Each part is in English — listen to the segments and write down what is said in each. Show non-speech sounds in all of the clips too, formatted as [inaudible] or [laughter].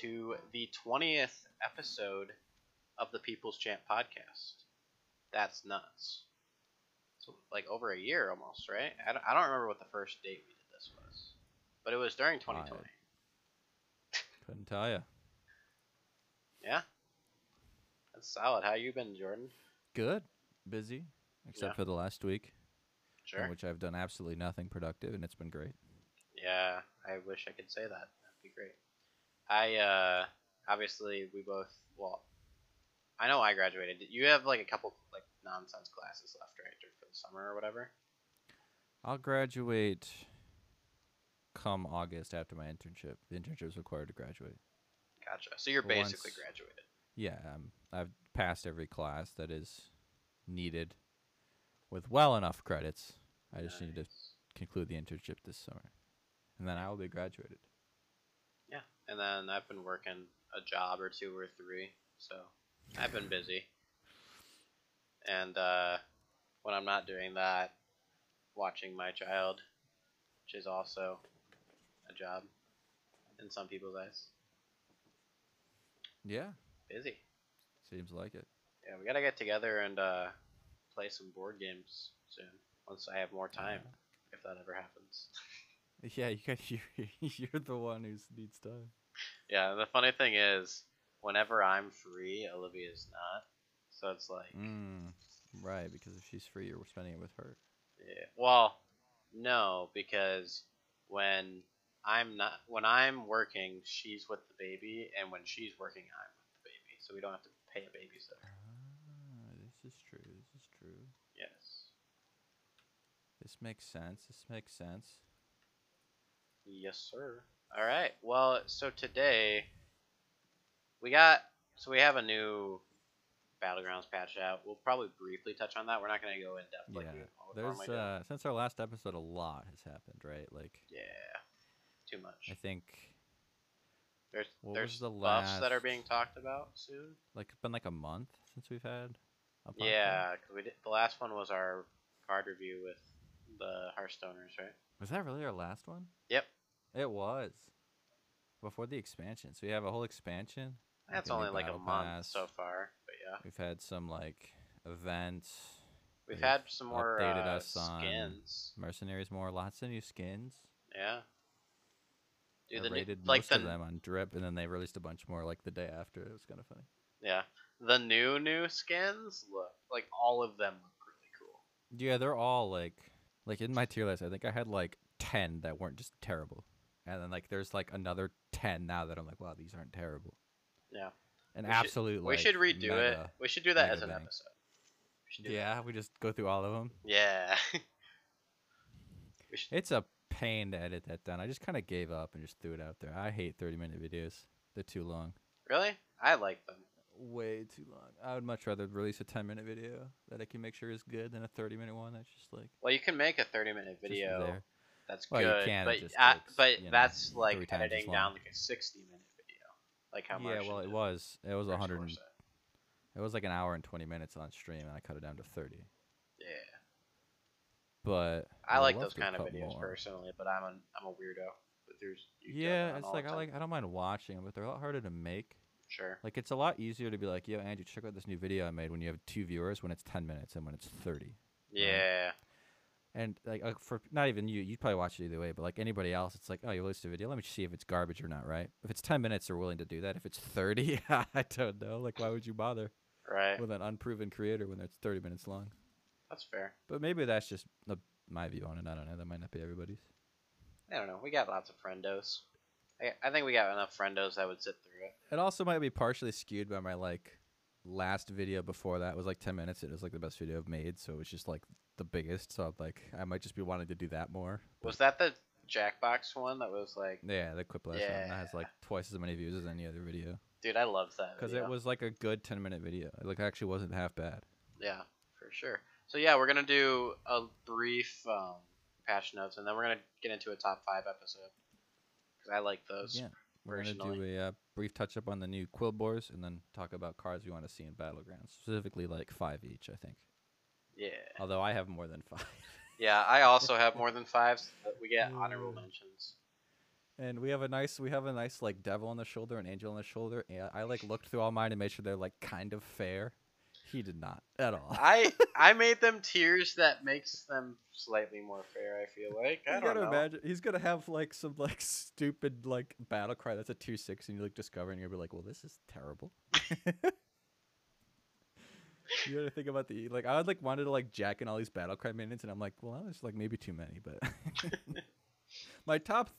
to the 20th episode of the People's Champ podcast. That's nuts. So, like, over a year almost, right? I don't, I don't remember what the first date we did this was, but it was during 2020. Couldn't tell you. Yeah? That's solid. How you been, Jordan? Good. Busy, except Yeah. for the last week, Sure. which I've done absolutely nothing productive, and it's been great. Yeah, I wish I could say that. That'd be great. I uh obviously we both well I know I graduated. You have like a couple like nonsense classes left, right? or For the summer or whatever. I'll graduate come August after my internship. The internship is required to graduate. Gotcha. So you're Once- basically graduated. Yeah, um, I've passed every class that is needed with well enough credits. I just need to conclude the internship this summer, and then I will be graduated. And then I've been working a job or two or three, so I've been busy. And uh when I'm not doing that, watching my child, which is also a job in some people's eyes. Yeah, Busy. seems like it. Yeah, we gotta get together and uh, play some board games soon. Once I have more time, if that ever happens. [laughs] [laughs] Yeah, you got [laughs] you. You're the one who needs time. Yeah, the funny thing is, whenever I'm free, Olivia's not. So it's like, Mm, right, because if she's free, you're spending it with her. yeah. Well, no, because when I'm not, when I'm working, she's with the baby, and when she's working, I'm with the baby. So we don't have to pay a babysitter. Ah, this is true. This is true. Yes. This makes sense. This makes sense. Yes, sir. All right. Well, so today we got so we have a new battlegrounds patch out. We'll probably briefly touch on that. We're not going to go in depth like yeah, would there's uh, since our last episode, a lot has happened, right? Like, yeah, too much. I think There's what there's was the buffs that are being talked about soon. like it's been like a month since we've had. A podcast. Yeah, 'cause we did, the last one was our card review with the Hearthstoners, right? Was that really our last one? Yep. It was. Before the expansion, so we have a whole expansion. That's only like a month pass. so far, but yeah, We've had some like events. we've They've had some more updated uh, us on skins. Mercenaries more, lots of new skins. Yeah. I Dude, the new, like most the of them on Drip, and then they released a bunch more like the day after. It was kind of funny. Yeah. The new new skins look like all of them look really cool. Yeah, they're all like, like in my tier list. I think I had like ten that weren't just terrible, and then like there's like another ten now that I'm like, wow, these aren't terrible. Yeah. An We should- absolute. we like, should redo it. We should do that as an bang. episode. We should Yeah, we just go through all of them. Yeah. [laughs] should, It's a pain to edit that down. I just kind of gave up and just threw it out there. I hate 30 minute videos. They're too long. really? I like them. Way too long. I would much rather release a 10 minute video that I can make sure is good than a 30 minute one that's just like Well, you can make a 30 minute video. That's Well, good, can, but uh, takes, but you know, that's like three times as editing down like a 60 minute video. Like how much? yeah, well, it was. It was 100. It was like an hour and 20 minutes on stream, and I cut it down to 30. Yeah. But I would like those kind of videos more. personally, but I'm a I'm a weirdo. But there's you Yeah, it's like I like I don't mind watching them, but they're a lot harder to make. sure. Like it's a lot easier to be like, "Yo, Andrew, check out this new video I made." When you have two viewers, when it's 10 minutes, and when it's 30. Yeah. And like uh, for not even you, you'd probably watch it either way. But like anybody else, it's like, "Oh, you released a video. Let me just see if it's garbage or not." Right? If it's 10 minutes, they're willing to do that. If it's 30, [laughs] I don't know. Like, why would you bother Right. with an unproven creator when it's 30 minutes long? That's fair. But maybe that's just my view on it. I don't know. That might not be everybody's. I don't know. We got lots of friendos. I, I think we got enough friendos that would sit through it. It also might be partially skewed by my like last video before that was like 10 minutes. It was like the best video I've made, so it was just like the biggest. So I'm like I might just be wanting to do that more. Was that the Jackbox one that was like, Yeah, the clip last one that has like twice as many views as any other video dude, I love that. because it was like a good 10 minute video. It like actually wasn't half bad. Yeah, for sure. So yeah, we're gonna do a brief um, patch notes, and then we're gonna get into a top five episode because I like those. Yeah. We're gonna do a uh, brief touch up on the new Quillboars and then talk about cards we want to see in battlegrounds, specifically like five each. I think. Yeah. Although I have more than five. [laughs] Yeah, I also have more than five. So that we get honorable mentions. and we have a nice we have a nice like devil on the shoulder and angel on the shoulder. And I like looked through all mine and made sure they're like kind of fair. He did not at all. [laughs] I I made them tiers that makes them slightly more fair. I feel like I you don't gotta know. imagine he's gonna have like some like stupid like battle cry that's a two six and you like discover and you're gonna be like, well, this is terrible. [laughs] you gotta think about the like I would like wanted to like jack in all these battle cry minions and I'm like, well, there's like maybe too many, but [laughs] my top.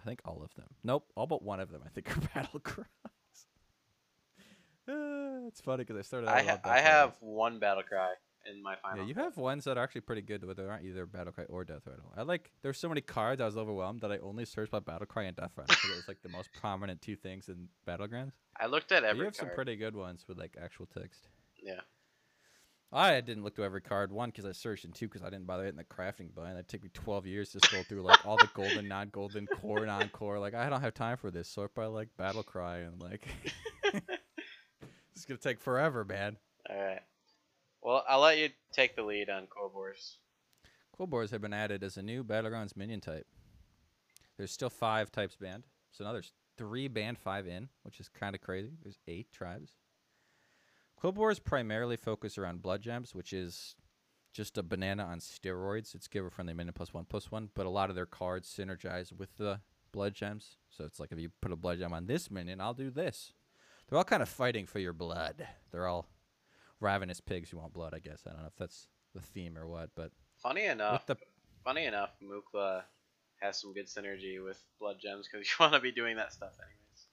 I think all of them. Nope, all but one of them. I think are battle cries. Uh, it's funny because I started. Out I ha- I have one battle cry in my final. Yeah, you have ones that are actually pretty good, but they aren't either battle cry or death rattle. I like. There's so many cards. I was overwhelmed that I only searched by battle cry and death rattle because it was like the most prominent two things in battlegrounds. I looked at But every you have some pretty good ones with like actual text. Yeah. I didn't look through every card. One because I searched, and two because I didn't bother hitting the crafting button. It took me 12 years to scroll through like all the golden, non-golden, core, non-core. Like I don't have time for this. Sort by like battle cry and like. [laughs] [laughs] it's gonna take forever, man. All right. Well, I'll let you take the lead on Kobors. Quillboars have been added as a new Battlegrounds minion type. There's still five types banned. So now there's three banned, five in, which is kind of crazy. There's eight tribes. Quillboars primarily focus around blood gems, which is just a banana on steroids. It's giver friendly minion plus one plus one, but a lot of their cards synergize with the blood gems. So it's like if you put a blood gem on this minion, I'll do this. They're all kind of fighting for your blood. They're all ravenous pigs who want blood, I guess. I don't know if that's the theme or what, but Funny enough, the funny enough, Mukla has some good synergy with blood gems because [laughs] you want to be doing that stuff anyways.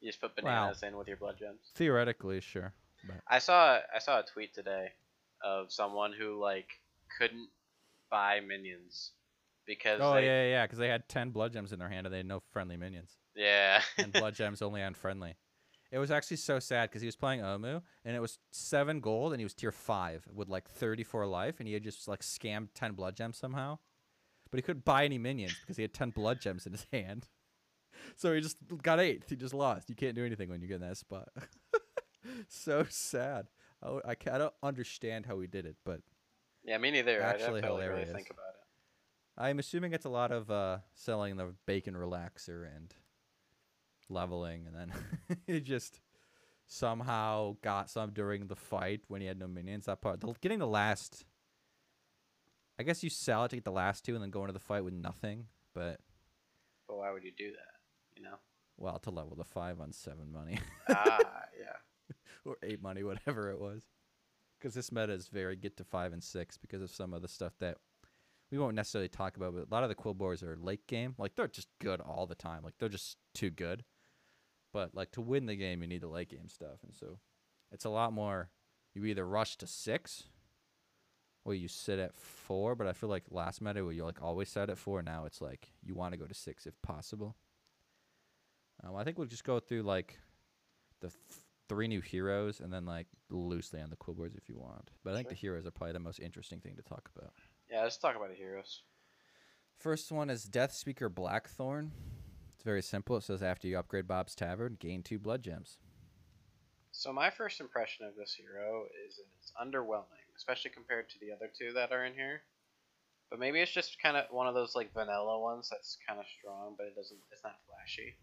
You just put Wow. bananas in with your blood gems. theoretically, sure. But I saw I saw a tweet today of someone who like couldn't buy minions because Oh they, yeah, yeah, yeah, because they had ten blood gems in their hand and they had no friendly minions, yeah and blood [laughs] gems only on friendly. It was actually so sad because he was playing Omu and it was seven gold and he was tier five with like thirty four life and he had just like scammed ten blood gems somehow, but he couldn't buy any minions because he had ten blood gems in his [laughs] hand. So he just got eighth. He just lost. You can't do anything when you get in that spot. [laughs] so sad. I, I, I don't understand how he did it, but yeah me neither. Actually I definitely really hilarious. think about it. I'm assuming it's a lot of uh, selling the bacon relaxer and leveling, and then [laughs] he just somehow got some during the fight when he had no minions. That part, the, getting the last, I guess you sell it to get the last two, and then go into the fight with nothing. But But why would you do that? You know? well, to level the five on seven money ah [laughs] yeah. or eight money, whatever it was, because this meta is very get to five and six because of some of the stuff that we won't necessarily talk about, but a lot of the Quillboars are late game. Like they're just good all the time. Like they're just too good. But like to win the game, you need the late game stuff, and so it's a lot more. You either rush to six, or you sit at four. But I feel like last meta where you like always sat at four. Now it's like you want to go to six if possible. Um, I think we'll just go through like the th- three new heroes, and then like loosely on the Quillboars if you want. But I think the heroes are probably the most interesting thing to talk about. Yeah, let's talk about the heroes. First one is Death Speaker Blackthorn. Very simple. It says after you upgrade Bob's Tavern, gain two blood gems. So my first impression of this hero is it's underwhelming, especially compared to the other two that are in here. But maybe it's just kind of one of those like vanilla ones that's kind of strong, but it doesn't. It's not flashy.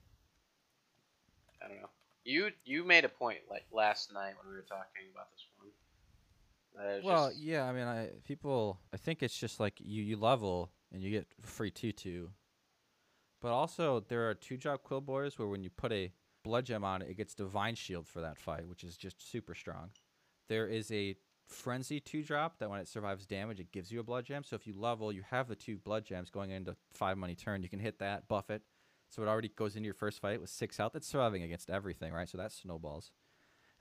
I don't know. You you made a point like last night when we were talking about this one. Well, just- yeah, I mean, I people, I think it's just like you you level and you get free tutu. But also there are two drop Quillboars where when you put a blood gem on it, it gets divine shield for that fight, which is just super strong. There is a frenzy two drop that when it survives damage, it gives you a blood gem. So if you level, you have the two blood gems going into five money turn. You can hit that, buff it. So it already goes into your first fight with six health. It's surviving against everything, right? So that snowballs.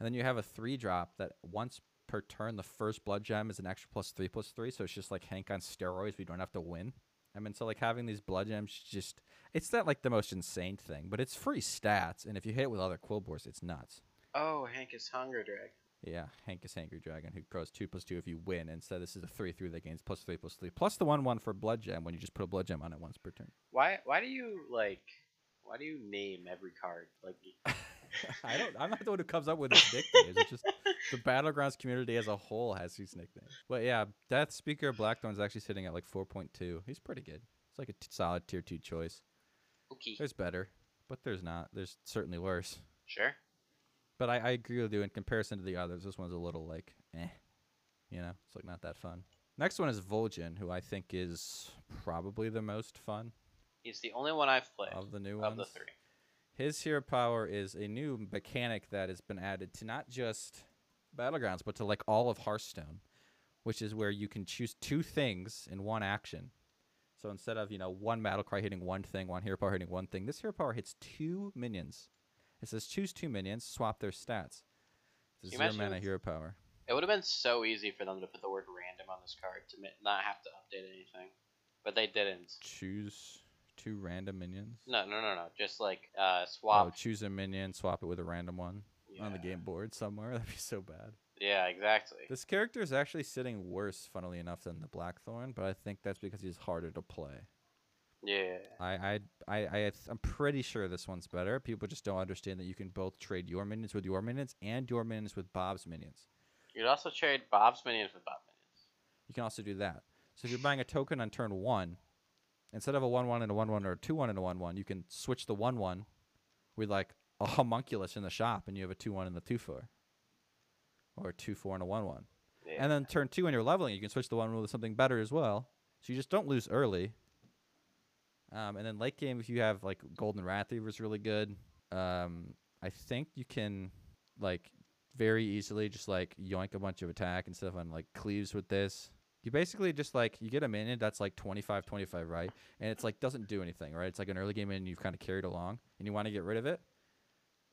And then you have a three drop that once per turn, the first blood gem is an extra plus three plus three. So it's just like Hank on steroids. We don't have to win. I mean, so like having these blood gems, just it's not like the most insane thing, but it's free stats. And if you hit it with other Quillboars, it's nuts. oh, Hank is Hunger Dragon. Yeah, Hank is Hangry Dragon, who grows two plus two if you win. Instead, this is a three three that gains plus three plus three plus the one one for blood gem when you just put a blood gem on it once per turn. Why why do you like? Why do you name every card like? [laughs] I don't. I'm not the one who comes up with this. It's just the battlegrounds community as a whole has these nicknames. But yeah, Death Speaker Blackthorn's actually sitting at like 4.2. He's pretty good. It's like a t- solid tier two choice. Okay. There's better, but there's not. There's certainly worse. Sure. But I, I agree with you in comparison to the others. This one's a little like, eh, you know, it's like not that fun. Next one is Vol'jin, who I think is probably the most fun He's the only one I've played of the new of ones. the three. His hero power is a new mechanic that has been added to not just Battlegrounds, but to like all of Hearthstone, which is where you can choose two things in one action. So instead of, you know, one battle cry hitting one thing, one hero power hitting one thing, this hero power hits two minions. It says choose two minions, swap their stats. It's a Can you zero mana hero power. It would have been so easy for them to put the word random on this card to not have to update anything, but they didn't. Choose two random minions. No, no, no, no. Just like uh, Oh, choose a minion, swap it with a random one on the game board somewhere. [laughs] That'd be so bad. Yeah, exactly. This character is actually sitting worse, funnily enough, than the Blackthorn, but I think that's because he's harder to play. Yeah. I, I, I, I, I'm pretty sure this one's better. People just don't understand that you can both trade your minions with your minions and your minions with Bob's minions. You'd also trade Bob's minions with Bob minions. You can also do that. So if you're buying a token on turn one, instead of a one-one and a one-one or a two-one and a one-one, you can switch the one-one with like a homunculus in the shop, and you have a two-one and the two-four, or a two-four and a one-one. Yeah. And then turn two when you're leveling, you can switch the one-one with something better as well. So you just don't lose early. Um, and then late game, if you have like Golden Wrath Weaver is really good. Um, I think you can like very easily just like yoink a bunch of attack and stuff on like cleaves with this. You basically just like you get a minion that's like 25 25 right and it's like doesn't do anything right it's like an early game minion you've kind of carried along and you want to get rid of it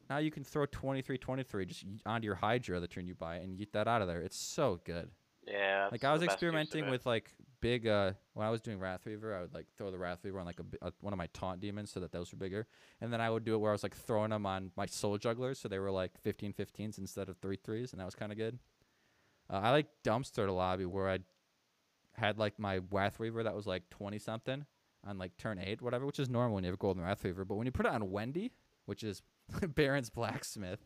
now you can throw 23 23 just onto your hydra the turn you buy and get that out of there it's so good yeah. like I was the best use of experimenting with like big uh when I was doing Wrath Weaver, I would like throw the Wrath Weaver on like a, bi- uh, one of my taunt demons so that those were bigger, and then I would do it where I was like throwing them on my soul jugglers so they were like 15 15s instead of three threes, and that was kind of good. Uh, I like dumpstered a lobby where I had like my Wrath Weaver that was like 20 something on like turn eight, whatever, which is normal when you have a Golden Wrath Weaver, but when you put it on Wendy, which is [laughs] Baron's blacksmith,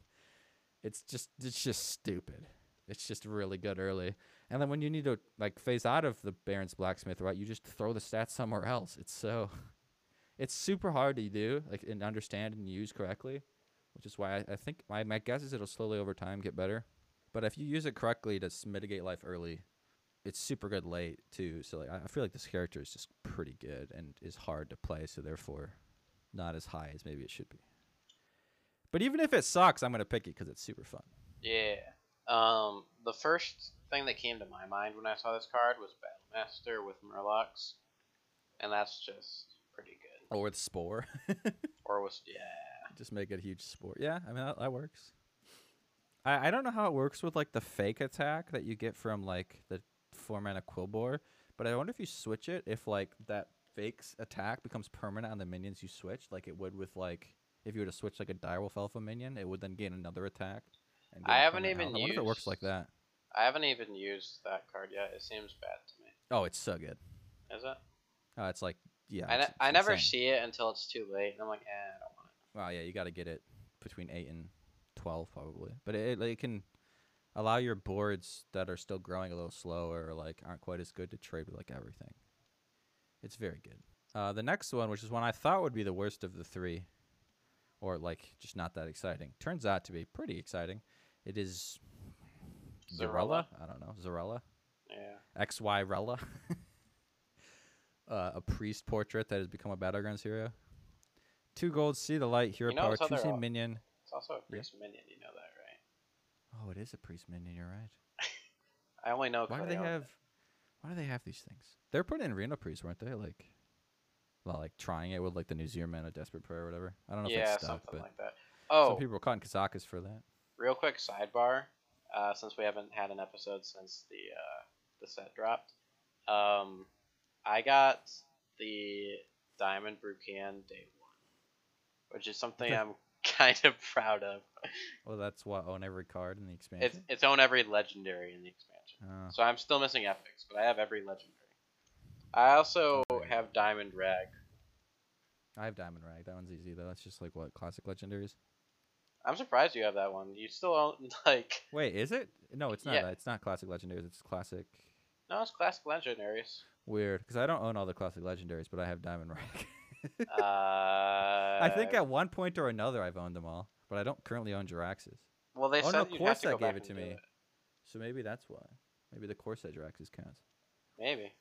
it's just it's just stupid. It's just really good early. And then when you need to like phase out of the Baron's blacksmith, right, you just throw the stats somewhere else. It's so [laughs] it's super hard to do, like and understand and use correctly. Which is why I, I think my, my guess is it'll slowly over time get better. But if you use it correctly to mitigate life early, it's super good late too. So like I I feel like this character is just pretty good and is hard to play, so therefore not as high as maybe it should be. But even if it sucks, I'm gonna pick it because it's super fun. Yeah. Um, the first thing that came to my mind when I saw this card was Battlemaster with Murlocs, and that's just pretty good. Or with Spore. [laughs] Or with yeah. just make it a huge sport. Yeah, I mean that, that works. I I don't know how it works with like the fake attack that you get from like the four mana Quillboar, but I wonder if you switch it if like that fake's attack becomes permanent on the minions you switch, like it would with like if you were to switch like a Direwolf Alpha minion, it would then gain another attack. And I haven't even health. I wonder if it works like that. I haven't even used that card yet. It seems bad to me. Oh, it's so good. Is it? Oh, it's like yeah. I, it's, ne- I never insane. see it until it's too late, and I'm like, eh, I don't want it. Well, yeah, you got to get it between eight and twelve probably, but it, it can allow your boards that are still growing a little slower or like aren't quite as good to trade with like everything. It's very good. Uh, the next one, which is one I thought would be the worst of the three, or like just not that exciting, turns out to be pretty exciting. It is Xyrella. I don't know Xyrella. Yeah. X Y Rella. [laughs] uh, a priest portrait that has become a battleground hero. Two gold, see the light, hero You know power, choose a minion. It's also a Yeah. priest minion. You know that, right? Oh, it is a priest minion. You're right. [laughs] I only know. Why do they have? it. Why do they have these things? They're put in Reno priest, weren't they? Like, well, like trying it with like the New Man of Desperate Prayer or whatever. I don't know if Yeah, it's stuck, something but like that. Oh, some people were in Kazakus for that. real quick sidebar. Uh, since we haven't had an episode since the uh, the set dropped, um, I got the Diamond Brukan day one, which is something I'm [laughs] kind of proud of. Well, that's what own every card in the It's expansion. it's own every legendary in the expansion, Oh, so I'm still missing epics, but I have every legendary. I also Okay. have Diamond Rag. I have Diamond Rag. That one's easy though. That's just like what classic legendaries. I'm surprised you have that one. You still own [laughs] like Wait, is it? No, it's not. Yeah. It's not classic legendaries. It's classic. No, it's classic legendaries. Weird, because I don't own all the classic legendaries, but I have Diamond Rag. uh, [laughs] I think at one point or another I've owned them all, but I don't currently own Jaraxxus. Well, they oh said no, you'd have to go Core Set back gave it to me, so maybe that's why. Maybe the Corset Jaraxxus counts. Maybe.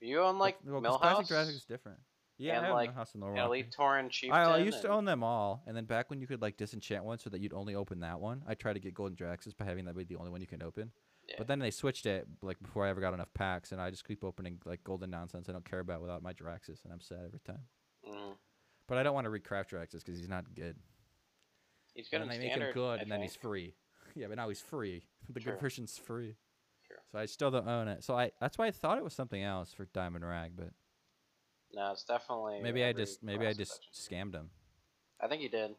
You own like well, 'cause classic Millhouse Jaraxxus is different. Yeah, and, I have like, Millhouse and and Milwaukee. Elite Tauren Chieftain. I, I used to own them all, and then back when you could like disenchant one so that you'd only open that one, I tried to get Golden Jaraxxus by having that be the only one you can open. Yeah. But then they switched it like before I ever got enough packs, and I just keep opening like golden nonsense I don't care about without my Jaraxxus, and I'm sad every time. Mm. But I don't want to recraft Jaraxxus because he's not good. He's good and they make him good, I and then he's free. [laughs] yeah, but now he's free. [laughs] the True. good version's free. So I still don't own it. So I that's why I thought it was something else for Diamond Rag, but No, it's definitely. maybe I just maybe I just scammed him. I think you did.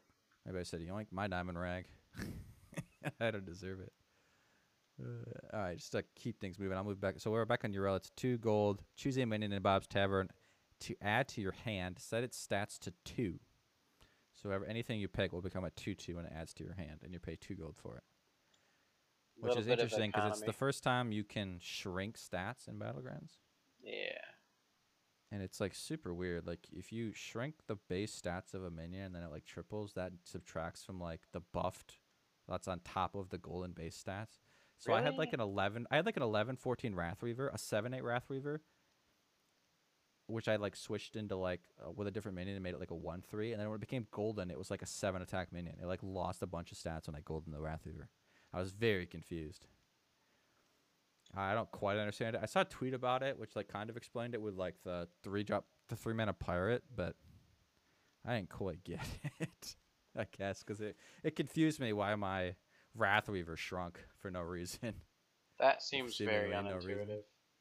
Maybe I said, "You like my diamond rag?" [laughs] I don't deserve it. Uh, all right, just to keep things moving, I'll move back. So we're back on Urel. It's two gold. Choose a minion in Bob's Tavern to add to your hand. Set its stats to two. So ever, anything you pick will become a two-two when it adds to your hand, and you pay two gold for it. Which is interesting because it's the first time you can shrink stats in Battlegrounds. Yeah. And it's like super weird. Like if you shrink the base stats of a minion and then it like triples, that subtracts from like the buffed that's on top of the golden base stats. So I had like an 11 I had like an 11 14 Wrath Weaver, a 7 8 Wrath Weaver which I like switched into like uh, with a different minion and made it like a 1 3 and then when it became golden it was like a 7 attack minion. It like lost a bunch of stats when I golden the Wrath Weaver. I was very confused. I don't quite understand it. I saw a tweet about it, which like kind of explained it with like the three drop, the three mana pirate, but I didn't quite [laughs] get it. I guess because it it confused me why my Wrath Weaver shrunk for no reason. That seems very seemingly no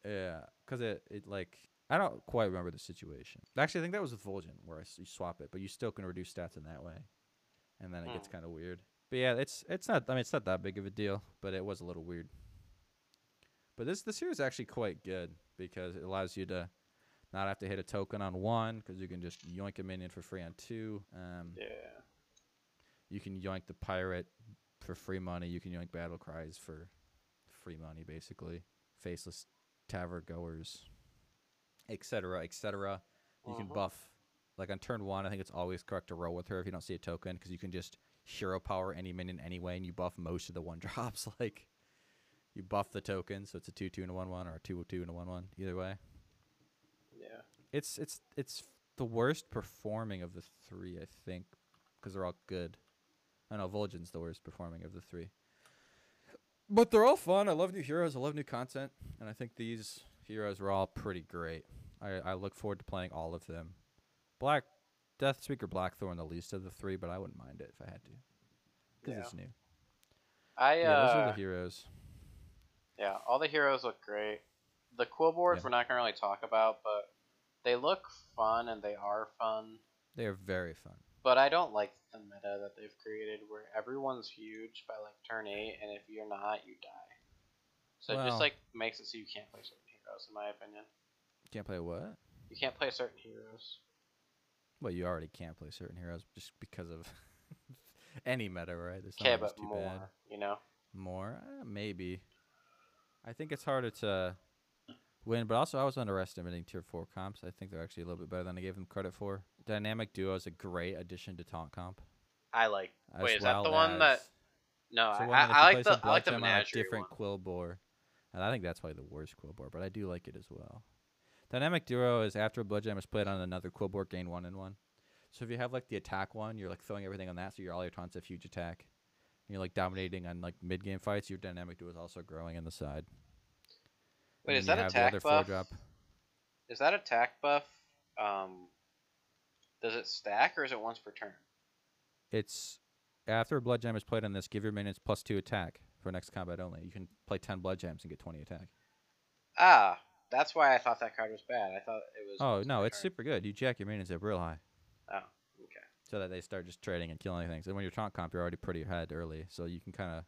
yeah, because it it like I don't quite remember the situation. Actually, I think that was with Vol'jin where I you swap it, but you still can reduce stats in that way, and then it gets Hmm. kind of weird. But yeah, it's it's not. I mean, it's not that big of a deal, but it was a little weird. But this this here is actually quite good because it allows you to not have to hit a token on one because you can just yoink a minion for free on two. Um, Yeah. you can yoink the pirate for free money. You can yoink battle cries for free money, basically. Faceless tavern goers, etc., etc. You can Mhm. buff, like on turn one. I think it's always correct to roll with her if you don't see a token because you can just hero power any minion anyway, and you buff most of the one [laughs] drops. like you buff the token, so it's a two two and a one one or a two two and a one one. Either way, Yeah. it's it's it's the worst performing of the three, I think, because they're all good. I know Vol'jin's the worst performing of the three, but they're all fun. I love new heroes. I love new content, and I think these heroes are all pretty great. I I look forward to playing all of them. Black Deathspeaker Blackthorn the least of the three, but I wouldn't mind it if I had to, because Yeah. it's new. I Yeah, those are uh, the heroes. yeah, all the heroes look great. The Quillboars Yeah. we're not gonna really talk about, but they look fun and they are fun. They are very fun. But I don't like the meta that they've created where everyone's huge by like turn eight, and if you're not, you die. So it just like makes it so you can't play certain heroes, in my opinion. You can't play what? You can't play certain heroes. Well, you already can't play certain heroes just because of [laughs] any meta, right? There's Okay, but too more, bad. you know. More, uh, maybe. I think it's harder to win, but also I was underestimating tier four comps. I think they're actually a little bit better than I gave them credit for. Dynamic duo is a great addition to taunt comp. I like. as Wait, is that the one that? No, I, I, like the I like the gem on a different one. Quillboar, and I think that's probably the worst Quillboar, but I do like it as well. Dynamic duo is after a blood gem is played on another Quillboar, gain one and one. So if you have like the attack one, you're like throwing everything on that, so your all your taunts have huge attack. And you're like dominating on like mid game fights. Your dynamic duo is also growing in the side. Wait, is that you have the attack buff? Is that attack buff? Um, does it stack or is it once per turn? It's after a blood gem is played on this, give your minions plus two attack for next combat only. You can play ten blood gems and get twenty attack. Ah, that's why I thought that card was bad. I thought it was. Oh no, it's turn. super good. You jack your minions up real high. Oh, okay. so that they start just trading and killing things. And when you're taunt comp, you're already pretty ahead early, so you can kind of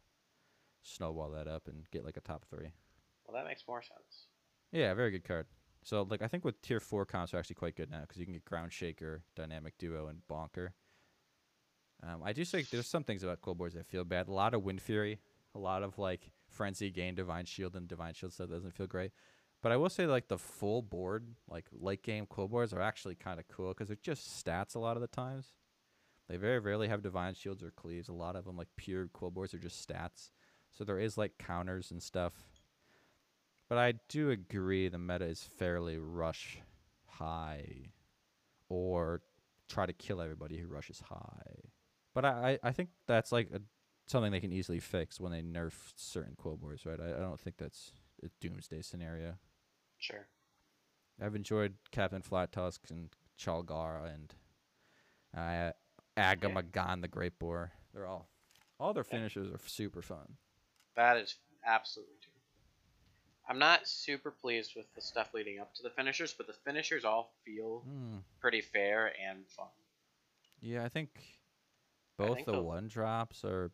snowball that up and get like a top three. Well, that makes more sense. Yeah, very good card. So like I think with tier four comps are actually quite good now because you can get ground shaker, dynamic duo, and bonker. Um, I do think there's some things about Quillboars that feel bad. A lot of wind fury, a lot of like frenzy gain, divine shield, and divine shield stuff doesn't feel great. But I will say like the full board, like late game Quillboars, are actually kind of cool because they're just stats a lot of the times. They very rarely have divine shields or cleaves. A lot of them, like pure Quillboars, are just stats. So there is like counters and stuff. But I do agree the meta is fairly rush high, or try to kill everybody who rushes high. But I, I I think that's like a, something they can easily fix when they nerf certain Quillboars, right? I, I don't think that's a doomsday scenario. Sure. I've enjoyed Captain Flat Tusk and Charlga and uh, Agamaggan the Great Boar. They're all all their finishes are super fun. That is absolutely true. I'm not super pleased with the stuff leading up to the finishers, but the finishers all feel Hmm. pretty fair and fun. Yeah, I think I both think the the- one drops are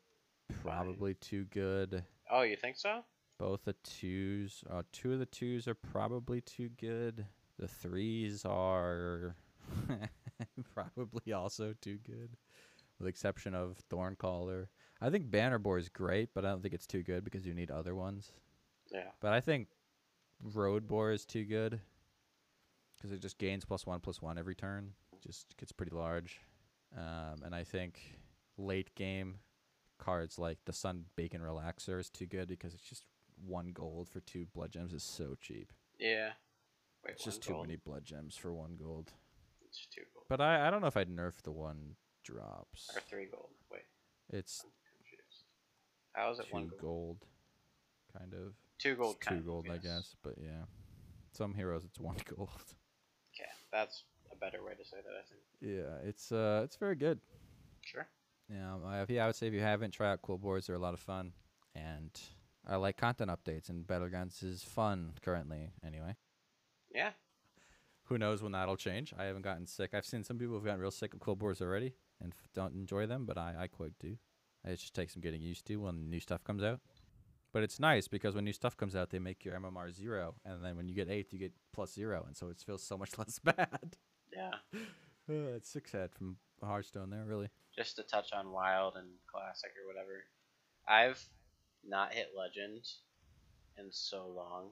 probably too good. Oh, you think so? Both the twos, uh, two of the twos are probably too good. The threes are [laughs] probably also too good, with the exception of Thorncaller. I think Bannerboar is great, but I don't think it's too good because you need other ones. Yeah. But I think Road Boar is too good because it just gains plus one plus one every turn. Just gets pretty large. Um, and I think late game cards like the Sun Bacon Relaxer is too good because it's just one gold for two blood gems is so cheap. Yeah. Wait, It's just too gold? many blood gems for one gold. It's two gold. But I, I don't know if I'd nerf the one drops. Or three gold. Wait, It's I'm confused. How is it two one gold? gold, kind of. Two gold. It's two kind of, gold, I yes. guess. But yeah, some heroes it's one [laughs] gold. Okay, that's a better way to say that. I think. Yeah, it's uh, it's very good. Sure. Yeah, I, yeah, I would say if you haven't, try out Quillboars. They're a lot of fun, and I like content updates. And Battlegrounds is fun currently. Anyway, Yeah. who knows when that'll change? I haven't gotten sick. I've seen some people who've gotten real sick of Quillboars already and f- don't enjoy them, but I I quite do. It just takes some getting used to when new stuff comes out. But it's nice because when new stuff comes out, they make your MMR zero, and then when you get eighth, you get plus zero, and so it feels so much [laughs] less bad. Yeah. [laughs] Uh, it's six head from Hearthstone there, really. Just to touch on wild and classic or whatever. I've not hit legend in so long.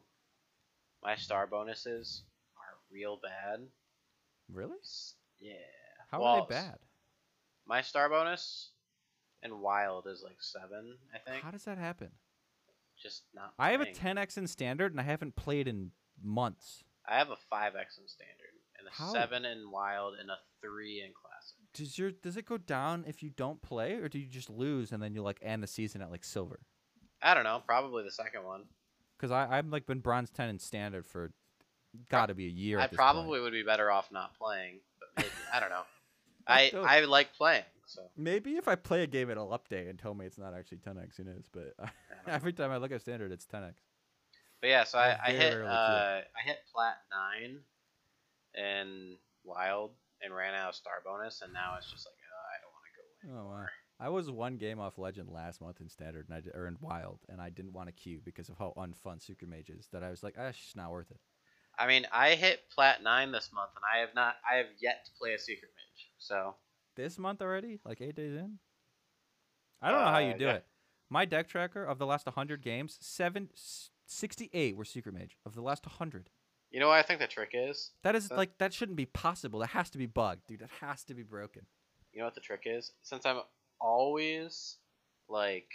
My star bonuses are real bad. Really? Yeah. How Well, are they bad? My star bonus and wild is like seven, I think. How does that happen? Just not. I have a 10x in standard and I haven't played in months. I have a five X in standard and a How? seven in wild and a three in classic. Does your does it go down if you don't play, or do you just lose and then you like end the season at like silver? I don't know. Probably the second one. Because I I've like been bronze ten in standard for got to be a year. I at this probably point. would be better off not playing, but maybe I don't know. [laughs] I Don't- I like playing, so maybe if I play a game it'll update and tell me it's not actually 10x. Who knows? But [laughs] I every time I look at standard, it's 10x. But yeah, so I, I I hit uh, I hit plat nine in wild and ran out of star bonus, and now it's just like uh, I don't want to go Oh wow. I was one game off legend last month in standard and I did, or in wild, and I didn't want to queue because of how unfun Secret Mage is. That I was like, ah, it's just not worth it. I mean, I hit plat nine this month, and I have not. I have yet to play a secret mage. So this month already, like eight days in. I don't know how you Uh, do yeah. it. My deck tracker of the last 100 games, seven, 68 were Secret Mage of the last 100. you know what I think the trick is. That is like that shouldn't be possible. That has to be bugged, dude. That has to be broken. You know what the trick is? Since I'm always like,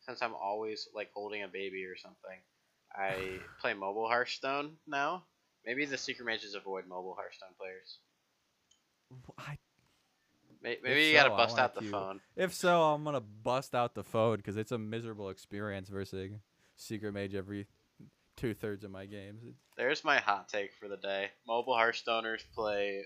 since I'm always like holding a baby or something, I [sighs] play mobile Hearthstone now. Maybe the secret mages avoid mobile Hearthstone players. I, May- Maybe you gotta bust out the queue. phone. if so, I'm gonna bust out the phone because it's a miserable experience versus Secret Mage every two thirds of my games. There's my hot take for the day. Mobile Hearthstoners play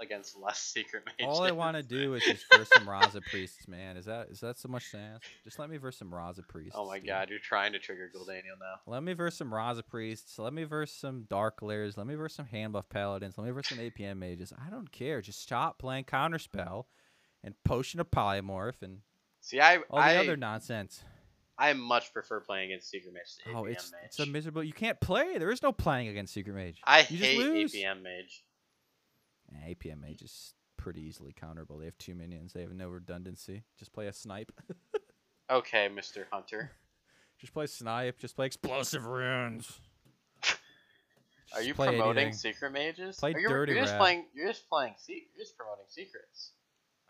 against less [laughs] secret mages. all I want to do is just verse some Raza [laughs] priests, man. Is that is that so much to ask? Just let me verse some Raza priests. Oh my dude. god, you're trying to trigger Goldaniel now. Let me verse some Raza priests. Let me verse some Dark Layers. Let me verse some hand buff paladins. Let me verse some APM mages. I don't care. Just stop playing counterspell and potion of polymorph and See, I all the I, other nonsense. I much prefer playing against secret mage Oh, it's mage. it's a miserable. You can't play. There is no playing against Secret Mage. I you just hate lose. APM mage. Yeah, APM Mage is pretty easily counterable. They have two minions. They have no redundancy. Just play a snipe. Okay, Mr. Hunter. [laughs] just play snipe. Just play explosive runes. [laughs] Are you promoting anything. secret mages? Play you're, Dirty you're just Rat. playing. You're just playing. You're just promoting secrets.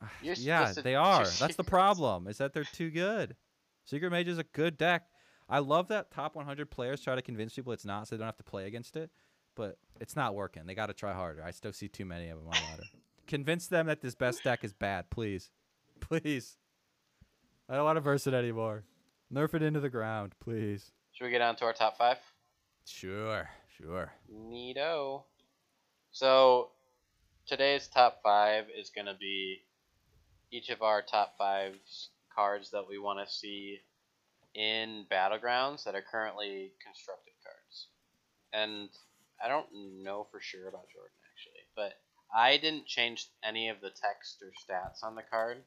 Ah, you're yeah, they are. choose [laughs] That's the problem. Is that they're too good. Secret Mage is a good deck. I love that top 100 players try to convince people it's not, so they don't have to play against it. But it's not working. They got to try harder. I still see too many of them on ladder. Convince them that this best deck is bad, please, [laughs] please. I don't want to verse it anymore. Nerf it into the ground, please. Should we get on to our top five? Sure, sure. Neato. So today's top five is gonna be each of our top five cards that we want to see in battlegrounds that are currently constructed cards. And I don't know for sure about Jordan actually, but I didn't change any of the text or stats on the card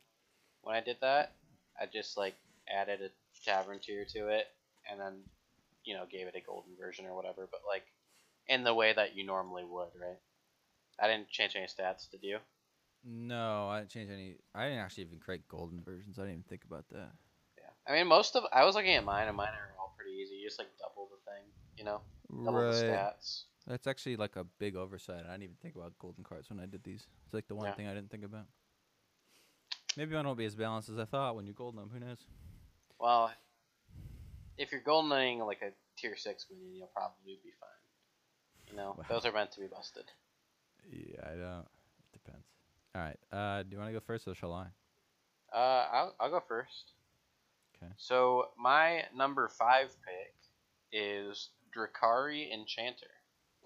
when I did that. I just like added a tavern tier to it and then you know gave it a golden version or whatever, but like in the way that you normally would, right? I didn't change any stats, did you? No, I didn't change any. I didn't actually even create golden versions. I didn't even think about that. Yeah. I mean, most of I was looking at mine, and mine are all pretty easy. You just like double the thing, you know, double the stats. That's actually like a big oversight. I didn't even think about golden cards when I did these. It's like the one Yeah. thing I didn't think about. Maybe mine won't be as balanced as I thought when you golden them. Who knows? Well, if you're goldening like a tier six minion, you'll probably be fine. You know, Wow. those are meant to be busted. Yeah, I don't. It depends. All right. Uh, do you want to go first or shall I? Uh, I'll I'll go first. 'Kay. So my number five pick is Drakari Enchanter,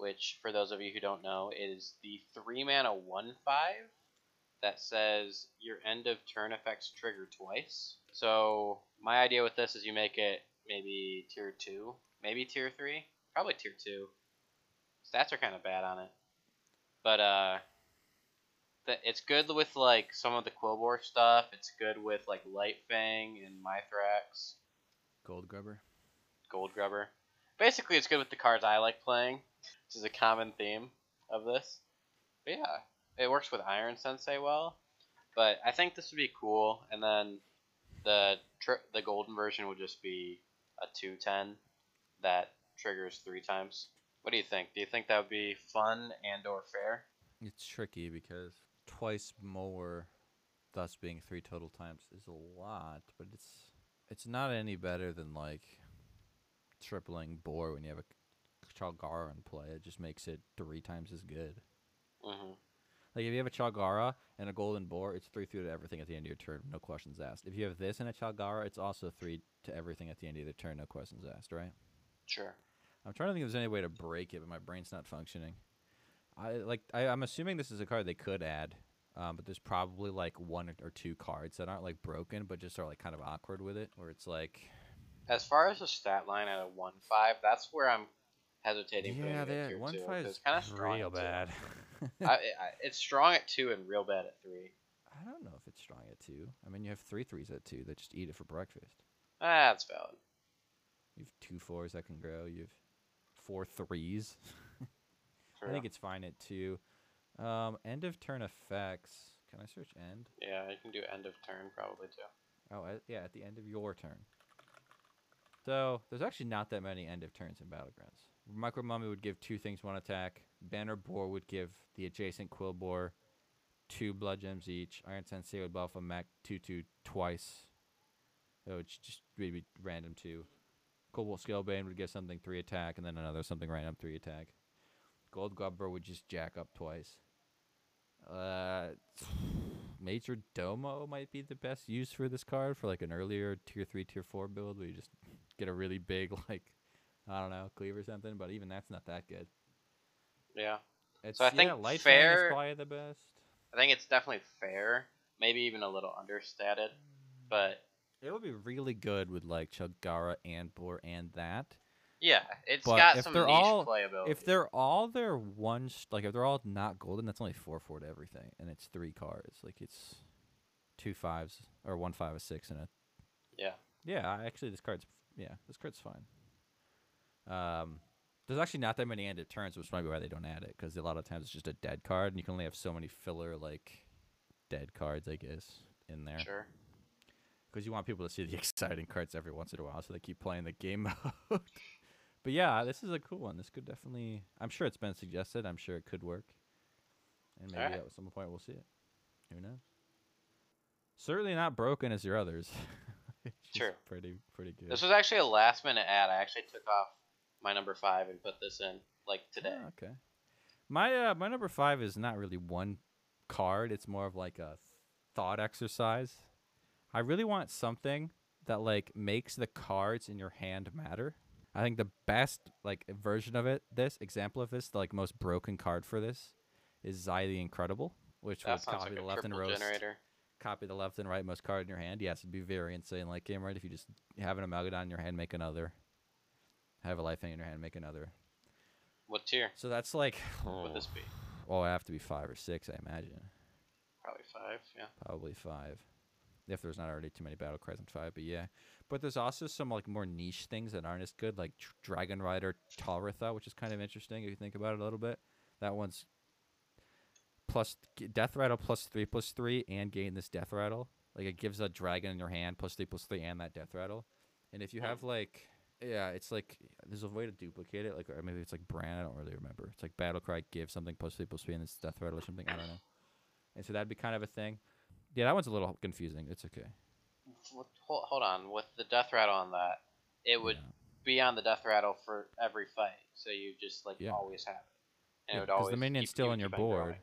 which, for those of you who don't know, is the three mana one five that says your end of turn effects trigger twice. So my idea with this is you make it maybe tier two, maybe tier three, probably tier two. Stats are kind of bad on it, but uh, the, it's good with like some of the Quillbore stuff. It's good with like Light Fang and Mythrax. Gold grubber. Gold Grubber. Basically, it's good with the cards I like playing. This is a common theme of this. But yeah, it works with Iron Sensei well. But I think this would be cool. And then the the golden version would just be a two ten that triggers three times. What do you think? Do you think that would be fun and or fair? It's tricky because twice more, thus being three total times, is a lot. But it's it's not any better than like tripling bore when you have a Charlga in play. It just makes it three times as good. hmm Like if you have a Charlga and a Golden Boar, it's three through to everything at the end of your turn, no questions asked. If you have this and a Charlga, it's also three to everything at the end of the turn, no questions asked, right? Sure. I'm trying to think if there's any way to break it, but my brain's not functioning. I like I, I'm assuming this is a card they could add, um, but there's probably like one or two cards that aren't like broken, but just are like kind of awkward with it, where it's like As far as the stat line at a one five, that's where I'm hesitating. putting yeah, it at one five is kind of strong. real bad. I, [laughs] I, it's strong at two and real bad at three. I don't know if it's strong at two. I mean, you have three threes at two that just eat it for breakfast. Ah, that's valid. You have two fours that can grow. You have four threes. [laughs] I think it's fine at two. Um, end of turn effects. Can I search end? yeah, you can do end of turn probably too. Oh, yeah, at the end of your turn. So there's actually not that many end of turns in battlegrounds. Micro Mummy would give two things, one attack. Banner Boar would give the adjacent Quillboar two blood gems each. Iron Sensei would buff a Mac two two twice. So it's just maybe random two. Cobalt Scale Scalebane would give something three attack, and then another something random three attack. Gold Grubber would just jack up twice. Uh, [sighs] Major Domo might be the best use for this card for like an earlier tier three, tier four build where you just get a really big [laughs] like I don't know cleave or something. But even that's not that good. Yeah, It's, I think yeah, Light fair- is probably the best. I think it's definitely fair. Maybe even a little understated, but It would be really good with like Charlga and Boar and that. yeah, it's But got if some they're niche all- playability. If they're all their one, sh- like if they're all not golden, that's only four four to everything, and it's three cards. Like it's two fives or one five, a six, and a yeah, Yeah, I- actually, this card's yeah, this card's fine. Um, there's actually not that many ended turns, which might be why they don't add it, because a lot of times it's just a dead card, and you can only have so many filler like dead cards, I guess, in there. sure. Because you want people to see the [laughs] exciting cards every once in a while, so they keep playing the game [laughs] mode. But yeah, this is a cool one. This could definitely. I'm sure it's been suggested. I'm sure it could work. And maybe Alright. at some point we'll see it. Who knows? Certainly not broken as your others. [laughs] True. Pretty pretty good. This was actually a last minute ad. I actually took off my number five and put this in like today. Ah, okay. My uh my number five is not really one card. It's more of like a thought exercise. I really want something that like makes the cards in your hand matter. I think the best like version of it, this example of this, the like most broken card for this, is Zai the Incredible, which That would copy like the left and generator. copy the left and right most card in your hand. Yes, it'd be very insane like game right if you just have an Amalgadon in your hand, make another. Have a life in your hand, make another. What tier So that's like would this be? Oh, I have to be five or six, I imagine. Probably five. Yeah. Probably five. If there's not already too many battle cries in five, but yeah. But there's also some like more niche things that aren't as good, like Dr- Dragon Rider Talritha, which is kind of interesting if you think about it a little bit. That one's plus Death Rattle plus three plus three and gain this Death Rattle. Like it gives a dragon in your hand plus three plus three and that Death Rattle. And if you Hmm. have like yeah, it's like there's a way to duplicate it, like or maybe it's like Brann. I don't really remember. It's like Battle Cry give something plus three plus three and it's Death Rattle or something. I don't know. [coughs] And so that'd be kind of a thing. Yeah, that one's a little confusing. It's okay. Hold, hold on. With the death rattle on that, it would Yeah. be on the death rattle for every fight, so you just like Yeah. always have it, and Yeah, it would 'cause always the minion's keep- still you on your board. growing.